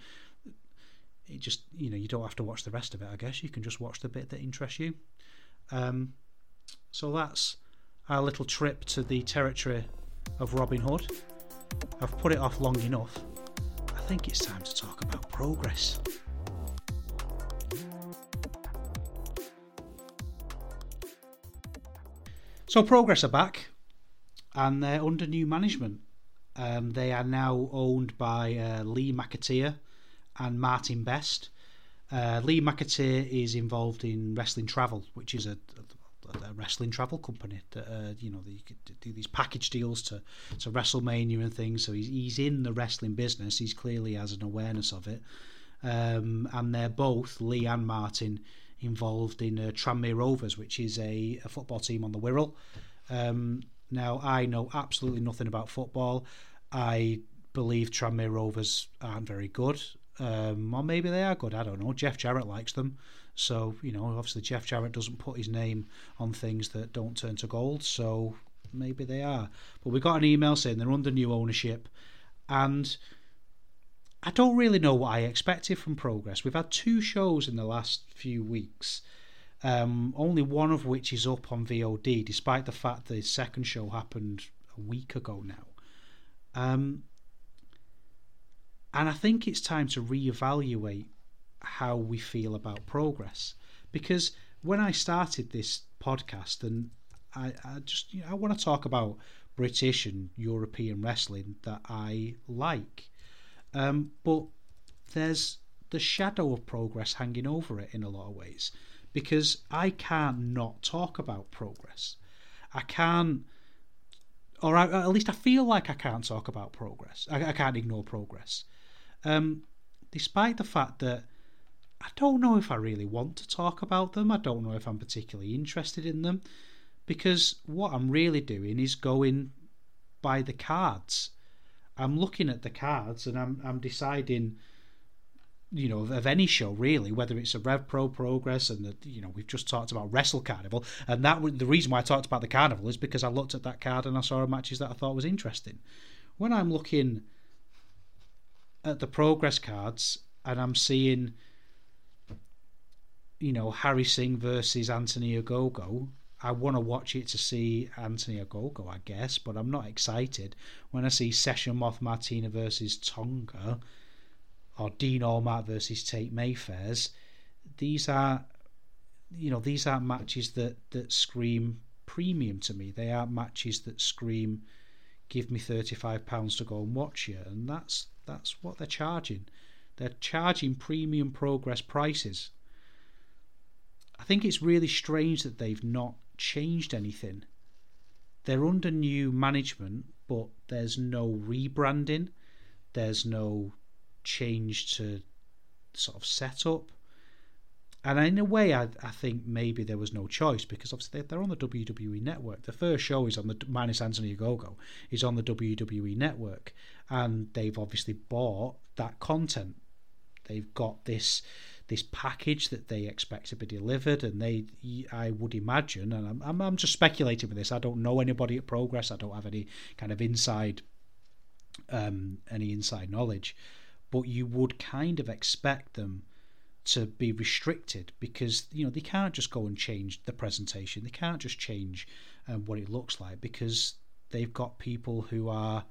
it just you know you don't have to watch the rest of it. I guess you can just watch the bit that interests you. Um, so that's our little trip to the territory of Robin Hood. I've put it off long enough. I think it's time to talk about progress. So Progress are back, and they're under new management. Um, they are now owned by uh, Lee McAteer and Martin Best. Uh, Lee McAteer is involved in Wrestling Travel, which is a, a, a wrestling travel company that uh, you know they do these package deals to to WrestleMania and things. So he's he's in the wrestling business. He's clearly has an awareness of it. Um, and they're both Lee and Martin involved in uh, Tranmere Rovers, which is a, a, football team on the Wirral. Um, now, I know absolutely nothing about football. I believe Tranmere Rovers aren't very good, um, or maybe they are good. I don't know. Jeff Jarrett likes them, so you know, obviously Jeff Jarrett doesn't put his name on things that don't turn to gold. So maybe they are. But we got an email saying they're under new ownership, and I don't really know what I expected from Progress. We've had two shows in the last few weeks, um, only one of which is up on VOD, despite the fact the second show happened a week ago now. Um, and I think it's time to reevaluate how we feel about progress. Because when I started this podcast, and I, I just you know, I want to talk about British and European wrestling that I like. Um, but there's the shadow of progress hanging over it in a lot of ways because I can't not talk about progress. I can't, or I, at least I feel like I can't talk about progress. I, I can't ignore progress. Um, despite the fact that I don't know if I really want to talk about them, I don't know if I'm particularly interested in them, because what I'm really doing is going by the cards. I'm looking at the cards and I'm I'm deciding you know of, of, any show really whether it's a rev pro progress and the, you know we've just talked about wrestle carnival. And that the reason why i talked about the carnival is because i looked at that card and i saw matches that i thought was interesting. When i'm looking at the progress cards and i'm seeing you know harry singh versus anthony ogogo I want to watch it to see Anthony Ogogo, I guess, but I'm not excited when I see Session Moth Martina versus Tonga or Dean Allmark versus Tate Mayfairs, these are you know these aren't matches that that scream premium to me. They are matches that scream give me thirty five pounds to go and watch you, and that's that's what they're charging. They're charging premium progress prices. I think it's really strange that they've not changed anything. They're under new management, but there's no rebranding. There's no change to sort of setup. And in a way, I, I think maybe there was no choice because obviously they're on the WWE network. The first show is on the minus Anthony Ogogo is on the WWE network, and they've obviously bought that content. They've got this this package that they expect to be delivered, and they, I would imagine, and I'm, I'm, just speculating with this. I don't know anybody at Progress. I don't have any kind of inside, um, any inside knowledge but you would kind of expect them to be restricted because you know they can't just go and change the presentation they can't just change um, what it looks like because they've got people who are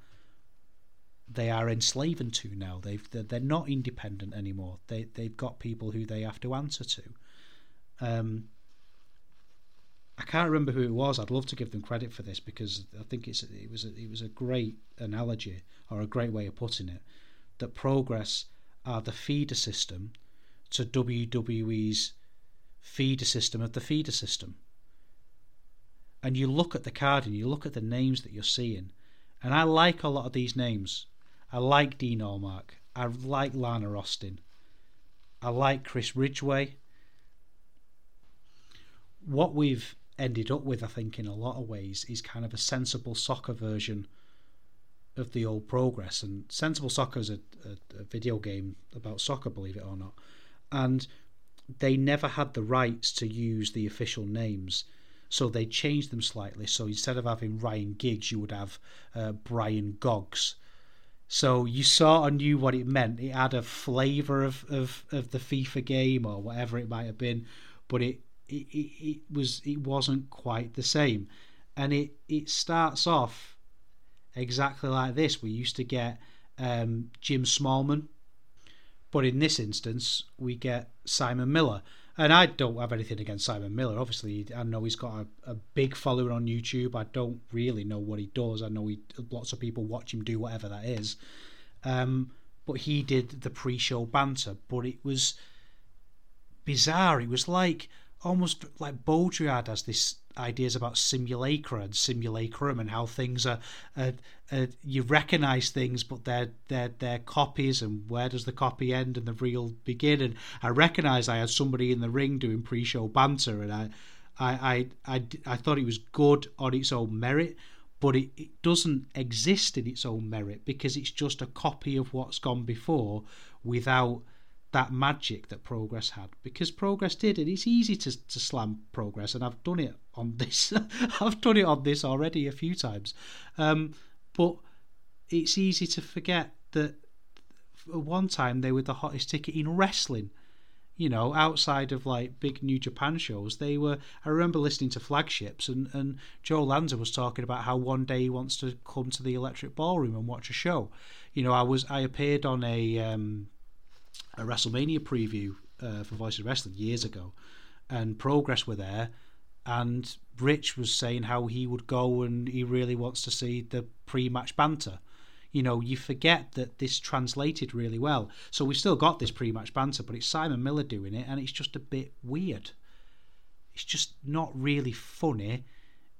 they are enslaving to now they've they're not independent anymore they they've got people who they have to answer to um I can't remember who it was. I'd love to give them credit for this because I think it's it was a, it was a great analogy or a great way of putting it that Progress are the feeder system to WWE's feeder system of the feeder system. And you look at the card and you look at the names that you're seeing, and I like a lot of these names. I like Dean Allmark. I like Lana Austin. I like Chris Ridgeway. What we've ended up with, I think, in a lot of ways, is kind of a sensible soccer version of the old progress. And Sensible Soccer is a, a, a video game about soccer, believe it or not. And they never had the rights to use the official names. So they changed them slightly. So instead of having Ryan Giggs, you would have uh, Brian Goggs. So you sort of knew what it meant. It had a flavour of, of, of the FIFA game or whatever it might have been, but it, it, it, was it wasn't quite the same. And it, it starts off exactly like this. We used to get um, Jim Smallman, but in this instance, we get Simon Miller. And I don't have anything against Simon Miller. Obviously, I know he's got a, a big following on YouTube. I don't really know what he does. I know he, lots of people watch him do whatever that is. Um, but he did the pre-show banter, but it was bizarre. It was like almost like Baudrillard has this ideas about simulacra and simulacrum and how things are, are, are, you recognize things but they're they're they're copies and where does the copy end and the real begin? And I recognize I had somebody in the ring doing pre-show banter and I I I I, I thought it was good on its own merit but it, it doesn't exist in its own merit because it's just a copy of what's gone before without that magic that progress had because progress did and it's easy to, to slam progress and i've done it on this <laughs> i've done it on this already a few times. Um, but it's easy to forget that at one time they were the hottest ticket in wrestling. You know outside of like big new japan shows they were i remember listening to flagships and and joe lanza was talking about how one day he wants to come to the electric ballroom and watch a show. You know i was i appeared on a um, a WrestleMania preview uh, for Voice of Wrestling years ago, and Progress were there, and Rich was saying how he would go and he really wants to see the pre-match banter. You know, you forget that this translated really well. So we've still got this pre-match banter, but it's Simon Miller doing it, and it's just a bit weird. It's just not really funny.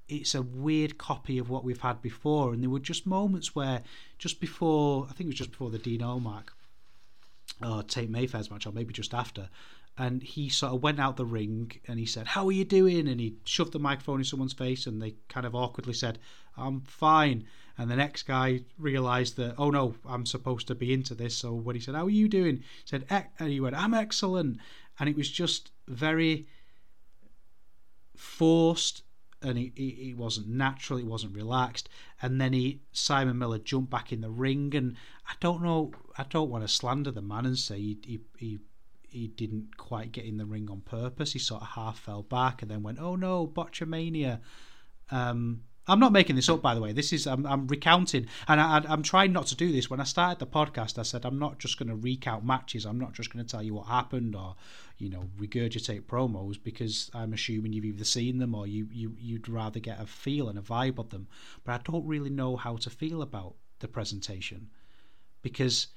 It's a weird copy of what we've had before, and there were just moments where, just before, I think it was just before the Dean Allmark or Tate Mayfair's match, or maybe just after. And he sort of went out the ring and he said, "How are you doing?" And he shoved the microphone in someone's face, and they kind of awkwardly said, "I'm fine." And the next guy realised that, oh no, I'm supposed to be into this. So when he said, "How are you doing?" He said, and he went, "I'm excellent." And it was just very forced and he, he, he, wasn't natural, he wasn't relaxed. And then he Simon Miller jumped back in the ring, and I don't know, I don't want to slander the man and say he he he, he didn't quite get in the ring on purpose. He sort of half fell back and then went, "Oh no, botchamania." Um, I'm not making this up, by the way. This is I'm, I'm recounting, and I, am trying not to do this. When I started the podcast, I said I'm not just going to recount matches. I'm not just going to tell you what happened or you know regurgitate promos because I'm assuming you've either seen them or you, you you'd rather get a feel and a vibe of them. But I don't really know how to feel about the presentation because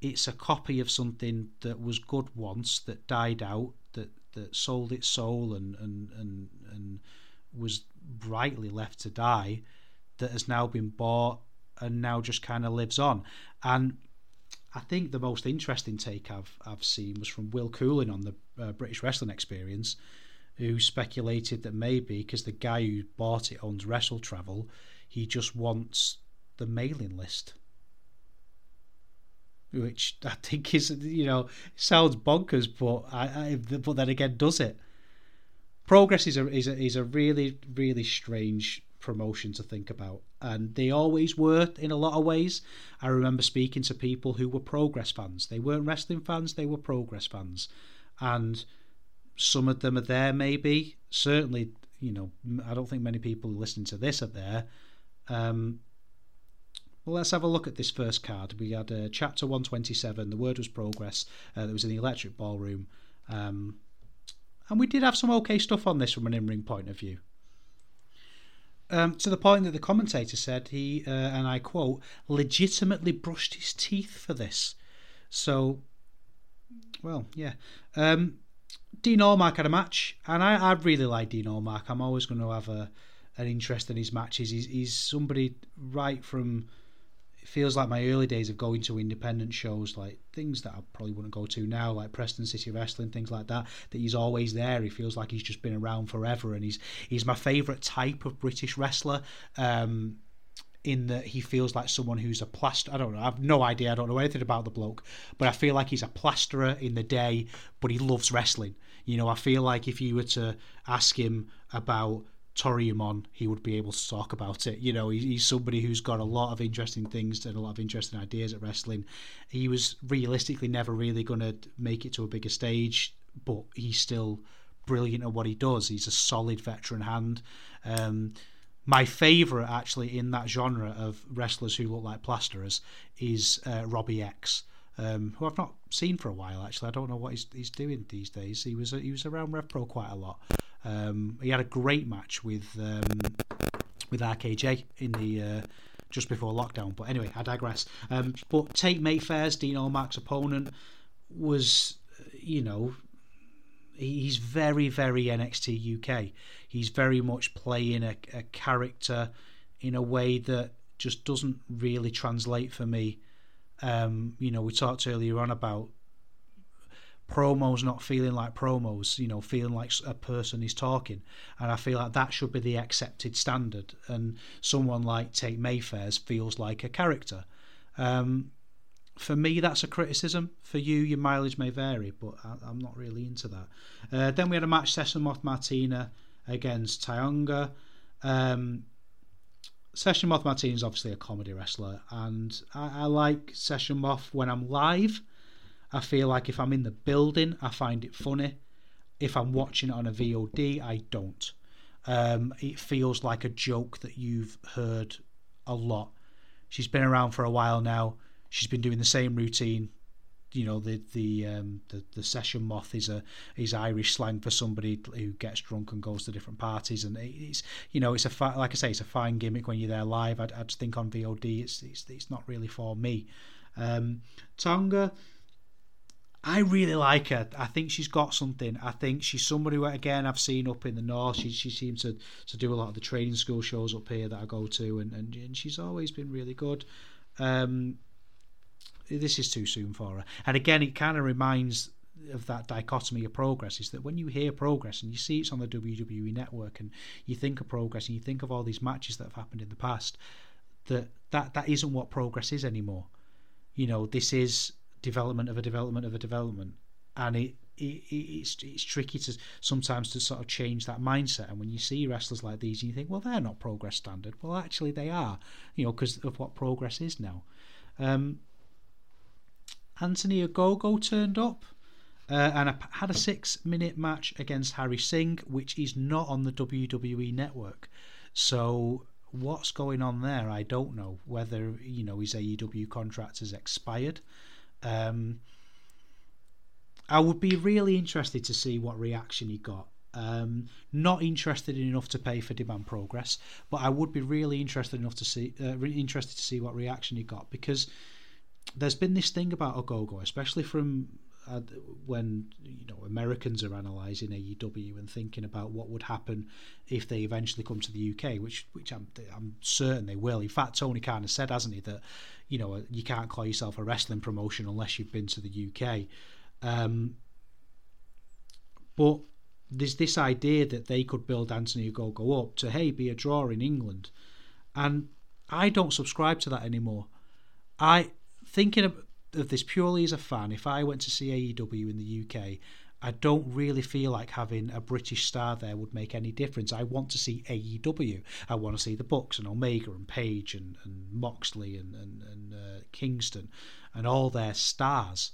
it's a copy of something that was good once that died out that that sold its soul and and and, and was rightly left to die that has now been bought and now just kind of lives on and I think the most interesting take I've I've seen was from Will Cooling on the uh, British Wrestling Experience, who speculated that maybe because the guy who bought it owns Wrestle Travel, he just wants the mailing list. Which I think is you know sounds bonkers, but I, I but then again does it. Progress is a is a is a really really strange promotion to think about. And they always were in a lot of ways. I remember speaking to people who were Progress fans. They weren't wrestling fans, they were Progress fans. And some of them are there, maybe. Certainly, you know, I don't think many people listening to this are there. Um, well, let's have a look at this first card. We had uh, chapter 127. The word was progress. Uh, that was in the electric ballroom. Um, and we did have some okay stuff on this from an in ring point of view. Um, to the point that the commentator said he, uh, and I quote, legitimately brushed his teeth for this. So, well, yeah. Um, Dean Allmark had a match, and I, I really like Dean Allmark. I'm always going to have a an interest in his matches. He's, he's somebody right from it feels like my early days of going to independent shows, like things that I probably wouldn't go to now, like Preston City Wrestling, things like that. That he's always there. He feels like he's just been around forever, and he's he's my favourite type of British wrestler. Um, in that he feels like someone who's a plaster. I don't know. I have no idea. I don't know anything about the bloke, but I feel like he's a plasterer in the day, but he loves wrestling. You know, I feel like if you were to ask him about Toryumon, he would be able to talk about it. You know, he's somebody who's got a lot of interesting things and a lot of interesting ideas at wrestling. He was realistically never really going to make it to a bigger stage, but he's still brilliant at what he does. He's a solid veteran hand. Um, my favourite, actually, in that genre of wrestlers who look like plasterers is uh, Robbie X. Um, who I've not seen for a while. Actually, I don't know what he's, he's doing these days. He was he was around Rev Pro quite a lot. Um, he had a great match with um, with RKJ in the uh, just before lockdown. But anyway, I digress. Um, but Tate Mayfairs Dean Allmark's opponent was, you know, he's very very NXT UK. He's very much playing a, a character in a way that just doesn't really translate for me. Um, you know, we talked earlier on about promos not feeling like promos, you know, feeling like a person is talking. And I feel like that should be the accepted standard. And someone like Tate Mayfairs feels like a character. Um, for me, that's a criticism. For you, your mileage may vary, but I, am not really into that. Uh, then we had a match, Session Moth Martina against Tayonga. Um, Session Moth Martina is obviously a comedy wrestler, and I, I like Session Moth when I'm live I feel like if I'm in the building, I find it funny. If I'm watching it on a VOD, I don't. Um, it feels like a joke that you've heard a lot. She's been around for a while now. She's been doing the same routine. You know, the the um, the, the session moth is a is Irish slang for somebody who gets drunk and goes to different parties, and it's you know it's a fi- like I say it's a fine gimmick when you're there live. I, I think on VOD it's it's, it's not really for me. Um, Tonga, I really like her. I think she's got something. I think she's somebody who, again, I've seen up in the north. She she seems to, to do a lot of the training school shows up here that I go to, and, and, and she's always been really good. Um, this is too soon for her. And again, it kind of reminds of that dichotomy of progress is that when you hear progress and you see it's on the WWE network and you think of progress and you think of all these matches that have happened in the past, that that, that isn't what progress is anymore. You know, this is development of a development of a development, and it, it it's it's tricky to sometimes to sort of change that mindset. And when you see wrestlers like these, and you think, well, they're not progress standard. Well, actually, they are. You know, because of what progress is now. Um, Anthony Ogogo turned up. Uh, and had a six minute match against Harry Singh, which is not on the WWE network. So what's going on there? I don't know. Whether you know his AEW contract has expired. Um, I would be really interested to see what reaction he got. Um, not interested enough to pay for demand progress, but I would be really interested enough to see uh, interested to see what reaction he got because there's been this thing about Ogogo, especially from when you know Americans are analysing AEW and thinking about what would happen if they eventually come to the UK, which which I'm I'm certain they will. In fact, Tony Khan has said, hasn't he, that you know you can't call yourself a wrestling promotion unless you've been to the UK. Um, but there's this idea that they could build Anthony Ogogo up to hey be a draw in England, and I don't subscribe to that anymore. I thinking of of this purely as a fan, if I went to see AEW in the UK, I don't really feel like having a British star there would make any difference. I want to see AEW. I want to see the Bucks and Omega and Page and, and Moxley and, and, and uh, Kingston and all their stars.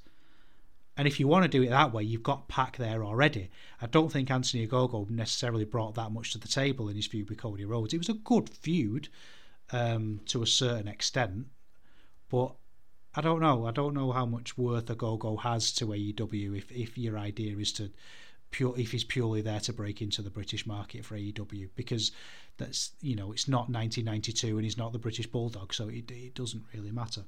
And if you want to do it that way, you've got PAC there already. I don't think Anthony Ogogo necessarily brought that much to the table in his feud with Cody Rhodes. It was a good feud um, to a certain extent, but I don't know. I don't know how much worth Ogogo has to AEW if, if your idea is to pure if he's purely there to break into the British market for AEW because that's you know it's not 1992 and he's not the British Bulldog, so it, it doesn't really matter.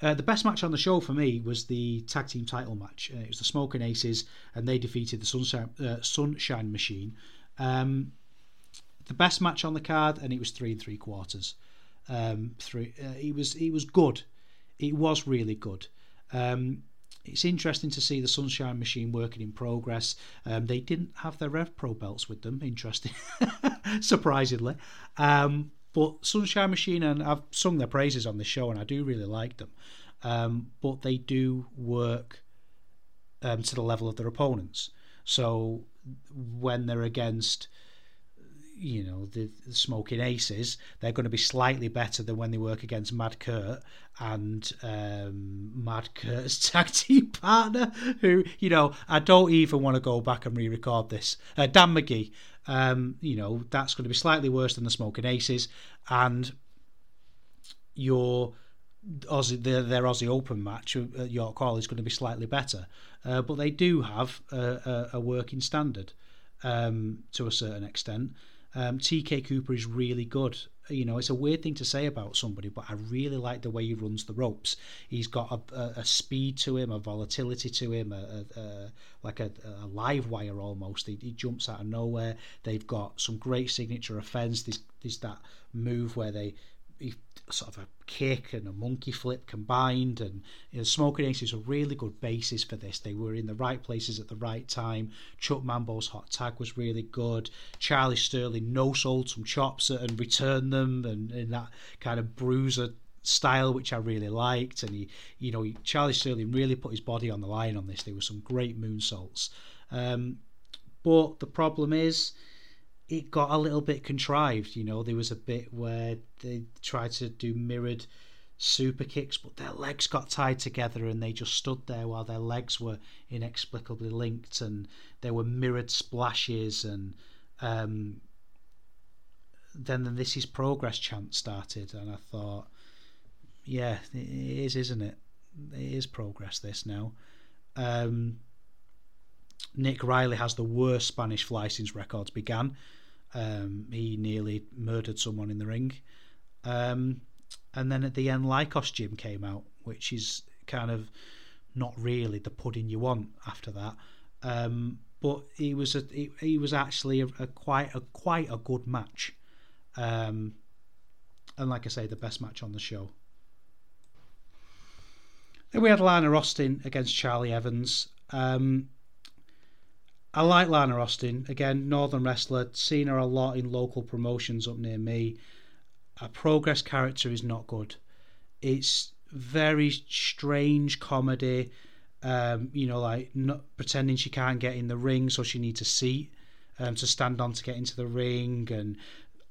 Uh, the best match on the show for me was the tag team title match. Uh, it was the Smoking Aces, and they defeated the Sunshine, uh, Sunshine Machine. Um, the best match on the card, and it was three and three quarters um, through. Uh, he was he was good. It was really good. Um, it's interesting to see the Sunshine Machine working in progress. Um, they didn't have their Rev Pro belts with them. Interesting, <laughs> surprisingly. Um, but Sunshine Machine, and I've sung their praises on the show, and I do really like them. Um, but they do work um, to the level of their opponents. So when they're against you know the, smoking aces they're going to be slightly better than when they work against mad kurt and um, mad kurt's <laughs> tag team partner who you know i don't even want to go back and re-record this uh, dan magee um, you know that's going to be slightly worse than the smoking aces and your Aussie, their, their Aussie Open match at York Hall is going to be slightly better, uh, but they do have a, a, a working standard um, to a certain extent. Um, TK Cooper is really good. You know, it's a weird thing to say about somebody, but I really like the way he runs the ropes. He's got a, a, a speed to him, a volatility to him, a, a like a, live wire almost. He, he, jumps out of nowhere. They've got some great signature offense. There's, there's that move where they sort of a kick and a monkey flip combined. And you know, Smoking Ace is a really good basis for this. They were in the right places at the right time. Chuck Mambo's hot tag was really good. Charlie Sterling no sold some chops and returned them, and in that kind of bruiser style, which I really liked. And he, you know, Charlie Sterling really put his body on the line on this. There were some great moonsaults. Um, but the problem is it got a little bit contrived. You know, there was a bit where they tried to do mirrored super kicks, but their legs got tied together and they just stood there while their legs were inexplicably linked, and there were mirrored splashes, and um, then the "This is progress" chant started, and I thought, yeah, it is, isn't it? It is progress. This now. Um, Nick Riley has the worst Spanish fly since records began. Um, he nearly murdered someone in the ring. Um, and then at the end, Lykos Gym came out, which is kind of not really the pudding you want after that. Um, but he was a he, he was actually a, a, quite a quite a good match, um, and like I say, the best match on the show. Then we had Lana Austin against Charlie Evans. Um, I like Lana Austin. Again, Northern wrestler. Seen her a lot in local promotions up near me. Her progress character is not good. It's very strange comedy. Um, you know, like pretending she can't get in the ring, so she needs a seat um, to stand on to get into the ring, and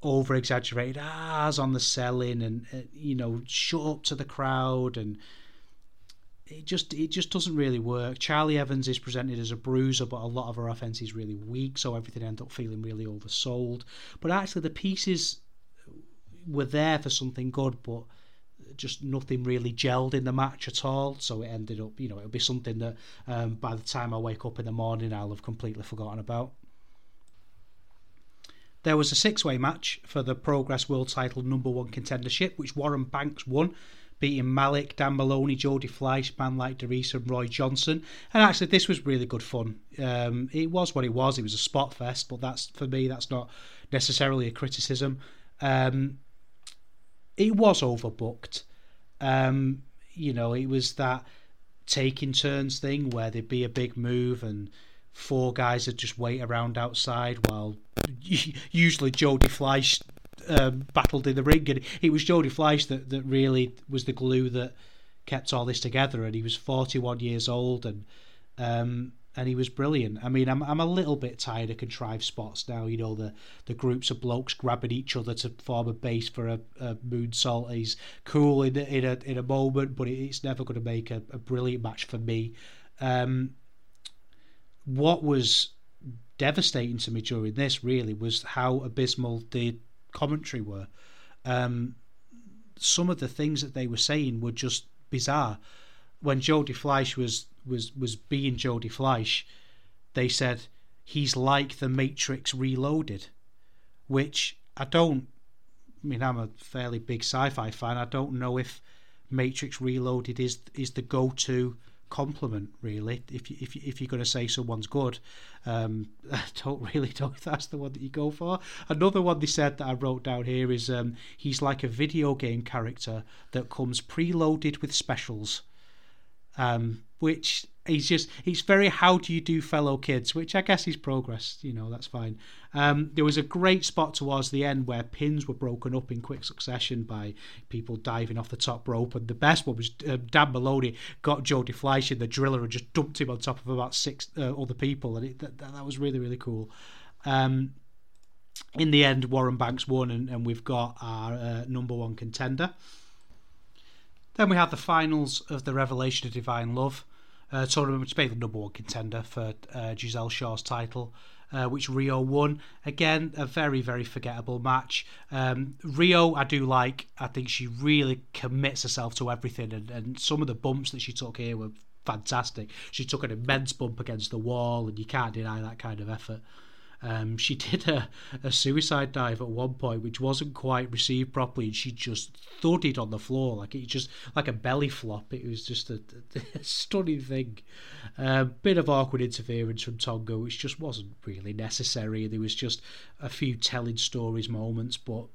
over exaggerated ahs on the selling, and uh, you know, shut up to the crowd, and it just it just doesn't really work. Charlie Evans is presented as a bruiser, but a lot of her offense is really weak, so everything ends up feeling really oversold. But actually, the pieces were there for something good, but just nothing really gelled in the match at all. So it ended up, you know, it'll be something that um, by the time I wake up in the morning, I'll have completely forgotten about. There was a six way match for the Progress World Title number one contendership, which Warren Banks won, beating Malik, Dan Moloney, Jody Fleisch, man like DeReiss, and Roy Johnson. And actually, this was really good fun. Um, it was what it was. It was a spot fest, but that's for me, that's not necessarily a criticism. Um, it was overbooked. Um, you know, it was that taking turns thing where there'd be a big move and four guys would just wait around outside while <laughs> usually Jody Fleisch um, battled in the ring, and it was Jody Fleisch that, that really was the glue that kept all this together. And he was 41 years old, and um, and he was brilliant. I mean, I'm I'm a little bit tired of contrived spots now. You know, the the groups of blokes grabbing each other to form a base for a, a moonsault. He's cool in in a in a moment, but it's never going to make a, a, brilliant match for me. Um, what was devastating to me during this really was how abysmal the commentary were. Um, some of the things that they were saying were just bizarre. When Jody Fleisch was was was being Jody Fleisch, they said he's like the Matrix Reloaded, which I don't. I mean, I'm a fairly big sci-fi fan. I don't know if Matrix Reloaded is is the go-to compliment really. If you, if you, if you're going to say someone's good um, I <laughs> don't really <laughs> know if that's the one that you go for. Another one they said that I wrote down here is um, he's like a video game character that comes preloaded with specials. Um, which he's just he's very how do you do fellow kids which i guess he's progress you know that's fine. Um, there was a great spot towards the end where pins were broken up in quick succession by people diving off the top rope and the best one was uh, dan moloney got jody fleisch in the driller and just dumped him on top of about six uh, other people and it, that, that was really really cool. Um, in the end warren banks won and, and we've got our uh, number one contender. Then we had the finals of the Revelation of Divine Love uh, tournament, which made the number one contender for uh, Gisele Shaw's title. Uh, which Riho won. Again, a very, very forgettable match. Um, Riho, I do like. I think she really commits herself to everything, and, and some of the bumps that she took here were fantastic. She took an immense bump against the wall, and you can't deny that kind of effort. Um, she <laughs> did a, a suicide dive at one point, which wasn't quite received properly, and she just thudded on the floor like it just like a belly flop. It was just a, <laughs> a stunning thing. A um, bit of awkward interference from Tonga, which just wasn't really necessary. There was just a few telling stories moments, but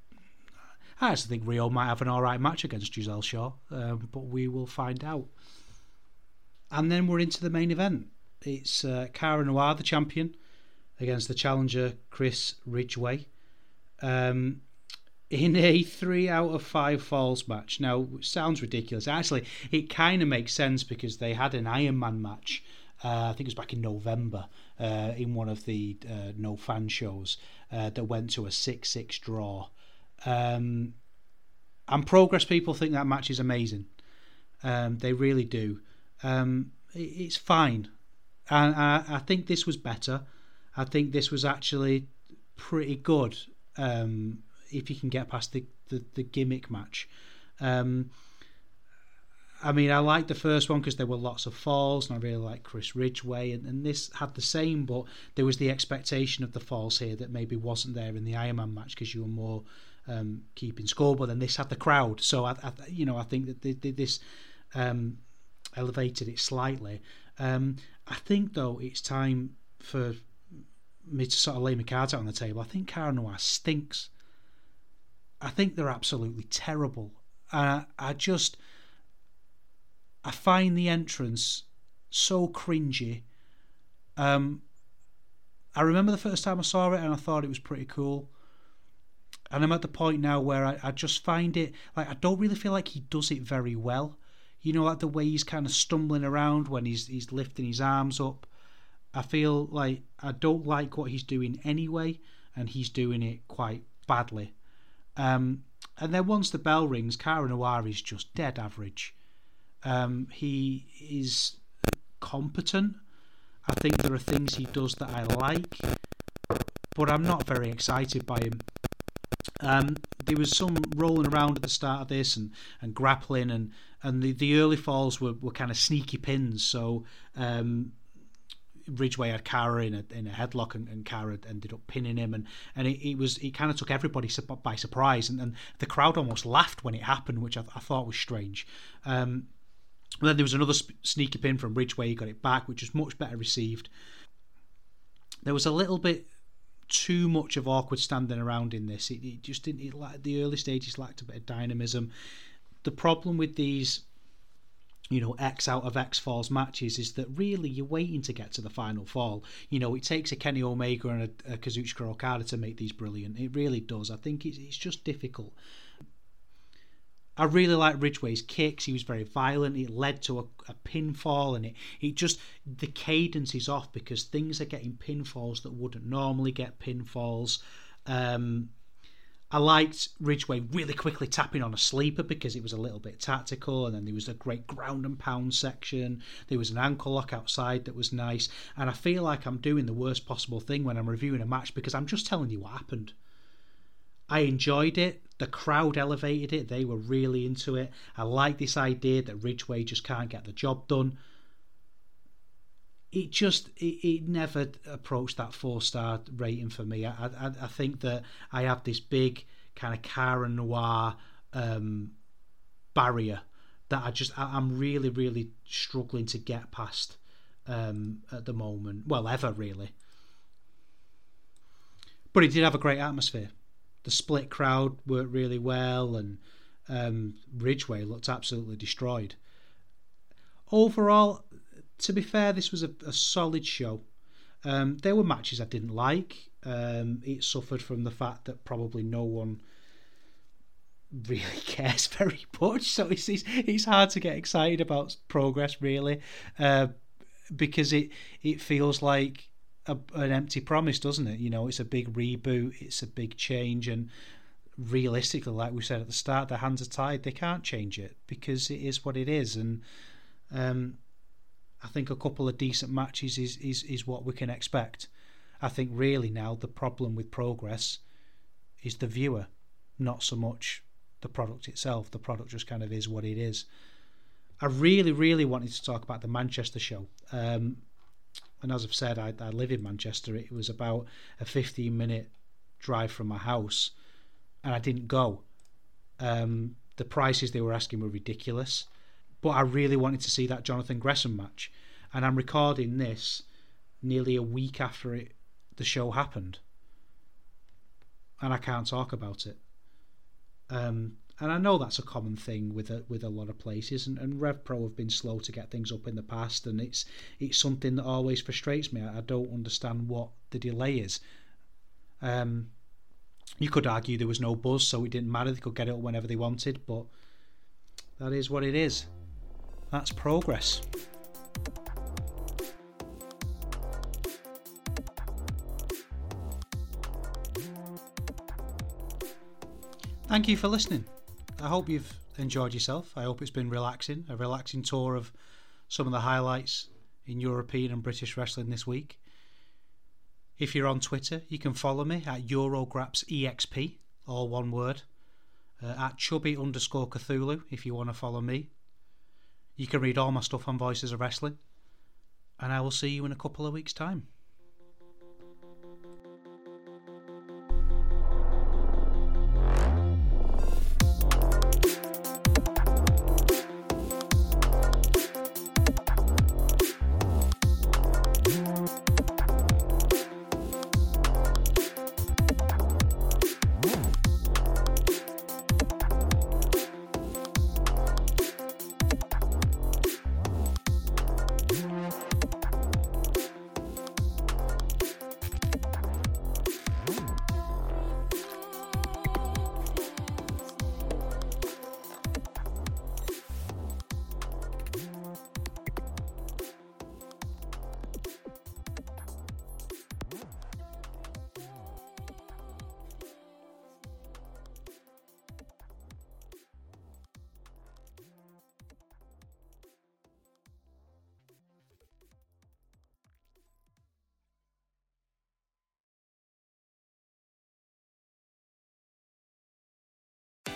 I actually think Riho might have an all right match against Gisele Shaw, um, but we will find out. And then we're into the main event. It's uh, Cara Noir, the champion, against the challenger Chris Ridgeway um, in a three out of five falls match. Now, sounds ridiculous. Actually, it kind of makes sense because they had an Iron Man match. Uh, I think it was back in November uh, in one of the uh, no fan shows uh, that went to a six six draw. Um, and progress people think that match is amazing. Um, they really do. Um, it's fine, and I, I think this was better. I think this was actually pretty good um, if you can get past the, the, the gimmick match. Um, I mean, I liked the first one because there were lots of falls, and I really like Chris Ridgeway, and, and, this had the same, but there was the expectation of the falls here that maybe wasn't there in the Ironman match because you were more um, keeping score. But then this had the crowd, so I, I you know, I think that the, the, this um, elevated it slightly. Um, I think though it's time for me to sort of lay my cards out on the table, I think Cara Noir stinks. I think they're absolutely terrible. Uh, I just, I find the entrance so cringy. Um, I remember the first time I saw it and I thought it was pretty cool. And I'm at the point now where I, I just find it like I don't really feel like he does it very well. You know, like the way he's kind of stumbling around when he's he's lifting his arms up. I feel like I don't like what he's doing anyway, and he's doing it quite badly. Um, and then once the bell rings, Cara Noir is just dead average. Um, he is competent. I think there are things he does that I like, but I'm not very excited by him. Um, there was some rolling around at the start of this and, and grappling, and, and the, the early falls were, were kind of sneaky pins. So um, Ridgeway had Cara in a in a headlock, and, and Cara ended up pinning him, and and it, it was it kind of took everybody by surprise, and, and the crowd almost laughed when it happened, which I, I thought was strange. Um, then there was another sp- sneaky pin from Ridgeway, he got it back, which was much better received. There was a little bit too much of awkward standing around in this. It, it just didn't. It the early stages lacked a bit of dynamism. The problem with these you know, X out of X Falls matches is that really you're waiting to get to the final fall. You know, it takes a Kenny Omega and a, a Kazuchika Okada to make these brilliant. It really does. I think it's, it's just difficult. I really like Ridgeway's kicks. He was very violent. It led to a, a, pinfall, and it, it just the cadence is off because things are getting pinfalls that wouldn't normally get pinfalls. Um, I liked Ridgeway really quickly tapping on a sleeper because it was a little bit tactical, and then there was a great ground and pound section. There was an ankle lock outside that was nice, and I feel like I'm doing the worst possible thing when I'm reviewing a match because I'm just telling you what happened. I enjoyed it. The crowd elevated it. They were really into it. I like this idea that Ridgeway just can't get the job done it just it, it never approached that four star rating for me. I, I, I think that I have this big kind of Cara Noir um, barrier that I just I, am really really struggling to get past um, at the moment. Well, ever really. But it did have a great atmosphere. The split crowd worked really well, and um, Ridgeway looked absolutely destroyed. Overall, to be fair, this was a, a solid show. Um, there were matches I didn't like. Um, it suffered from the fact that probably no one really <laughs> cares very much. So it's it's, it's hard to get excited about progress really, uh, because it it feels like a, an empty promise, doesn't it? You know, it's a big reboot, it's a big change, and realistically, like we said at the start, their hands are tied. They can't change it because it is what it is, and um, I think a couple of decent matches is, is, is what we can expect. I think really now the problem with progress is the viewer, not so much the product itself. The product just kind of is what it is. I really, really wanted to talk about the Manchester show. Um, and as I've said, I, I live in Manchester. It was about a 15 minute drive from my house, and I didn't go. Um, the prices they were asking were ridiculous but I really wanted to see that Jonathan Gresham match, and I'm recording this nearly a week after it the show happened, and I can't talk about it. Um, and I know that's a common thing with a, with a lot of places, and, and Rev Pro have been slow to get things up in the past, and it's it's something that always frustrates me. I, I don't understand what the delay is. Um, you could argue there was no buzz, so it didn't matter; they could get it whenever they wanted, but that is what it is. That's progress. Thank you for listening. I hope you've enjoyed yourself. I hope it's been relaxing, a relaxing tour of some of the highlights in European and British wrestling this week. If you're on Twitter, you can follow me at EuroGrapsEXP, all one word, uh, at chubby underscore Cthulhu if you want to follow me. You can read all my stuff on Voices of Wrestling, and I will see you in a couple of weeks' time.